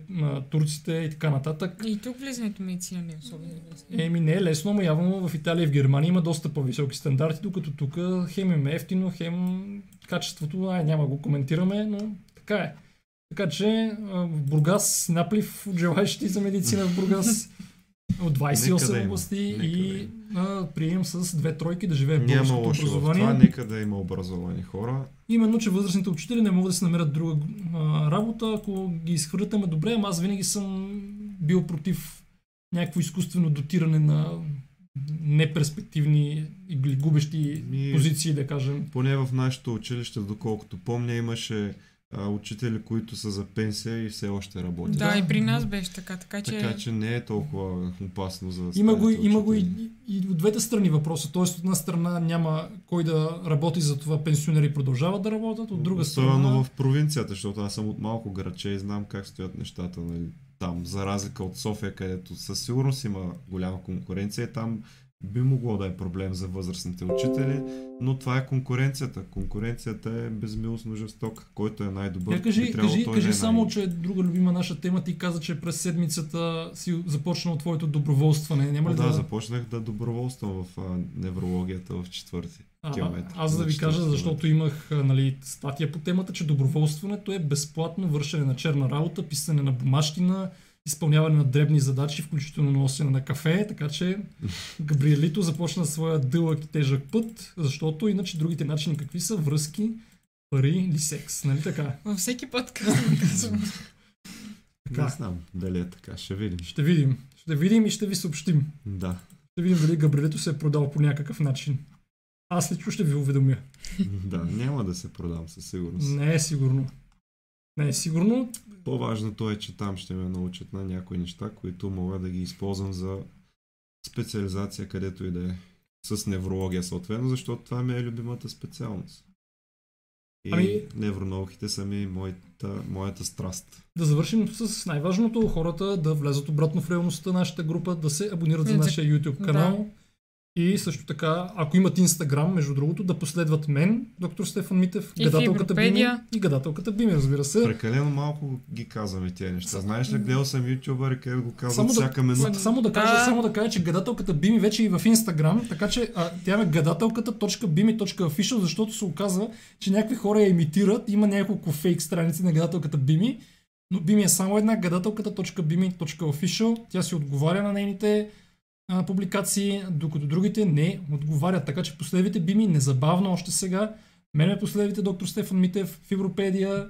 турците и така нататък. И тук влизането медицина не е особено лесно. Еми не е лесно, но явно в Италия и в Германия има доста по-високи стандарти, докато тук хем е ефтино, хем качеството, ай, няма го коментираме, но така е. Така че в Бургас наплив от желаящи за медицина в Бургас. От 28 да области и да прием с две тройки да живее Няма лошо образование. Това, нека да има образовани хора. Именно, че възрастните учители не могат да се намерят друга а, работа, ако ги изхвърлят, ама добре, ама аз винаги съм бил против някакво изкуствено дотиране на неперспективни или губещи и, позиции, да кажем. Поне в нашето училище, доколкото помня, имаше а, учители, които са за пенсия и все още работят. Да, и при нас беше така, така че... Така че не е толкова опасно за Има го, има го и, и от двете страни въпроса. Тоест от една страна няма кой да работи за това пенсионери продължават да работят, от друга страна... Особено в провинцията, защото аз съм от малко градче и знам как стоят нещата нали, там. За разлика от София, където със сигурност има голяма конкуренция, там би могло да е проблем за възрастните учители, но това е конкуренцията. Конкуренцията е безмилостно жесток. Който е най-добър, Я кажи, кажи, той кажи е само, най- че е друга любима наша тема. Ти каза, че през седмицата си започнал твоето доброволстване. Няма ли да, да, започнах да доброволствам в а, неврологията в четвърти. А, километр, аз да ви кажа, защото имах нали, статия по темата, че доброволстването е безплатно вършене на черна работа, писане на бумащина, изпълняване на дребни задачи, включително носене на кафе, така че Габриелито започна своя дълъг и тежък път, защото иначе другите начини какви са връзки, пари или секс, нали така? Във всеки път казвам. Така. Не знам дали е така, ще видим. Ще видим. Ще видим и ще ви съобщим. Да. Ще видим дали Габриелито се е продал по някакъв начин. Аз лично ще ви уведомя. да, няма да се продам със сигурност. Не е сигурно. Не е сигурно. По-важното е, че там ще ме научат на някои неща, които мога да ги използвам за специализация, където и да е. С неврология съответно, защото това ми е любимата специалност. И ами, невронауките са ми моята, моята страст. Да завършим с най-важното. Хората да влязат обратно в реалността на нашата група, да се абонират за нашия YouTube канал. Да и също така, ако имат Инстаграм, между другото, да последват мен, доктор Стефан Митев, и гадателката Бими и гадателката Бими, разбира се. Прекалено малко ги казваме тези неща. Знаеш ли, гледал съм ютубър, където го казват само всяка да, минута. Само да, кажа, само да кажа, че гадателката Бими вече е и в Инстаграм, така че а, тя е гадателката.bimi.official, защото се оказва, че някакви хора я имитират, има няколко фейк страници на гадателката Бими но Bimi е само една гадателката.bimi.official. Тя си отговаря на нейните а, публикации, докато другите не отговарят. Така че последвайте Bimi незабавно още сега. Мене последвайте доктор Стефан Митев в Европедия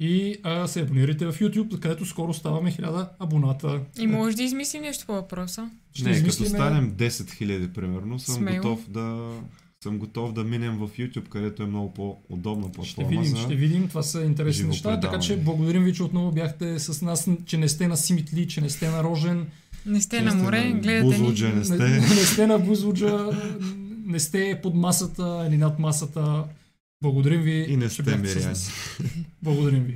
и а, се абонирайте в YouTube, където скоро ставаме 1000 абоната. И може да измислим нещо по въпроса. Ще не, измислиме... като станем 10 000 примерно, съм Смело. готов да съм готов да минем в YouTube, където е много по-удобна платформа. Ще видим, за... ще видим. Това са интересни неща. Така че благодарим ви, че отново бяхте с нас, че не сте на Симитли, че не сте на Рожен. Не сте на море, на гледате Бузлуджа, ни. Не сте. Не, не сте на Бузлуджа, не сте под масата или над масата. Благодарим ви. И не сте Благодарим ви.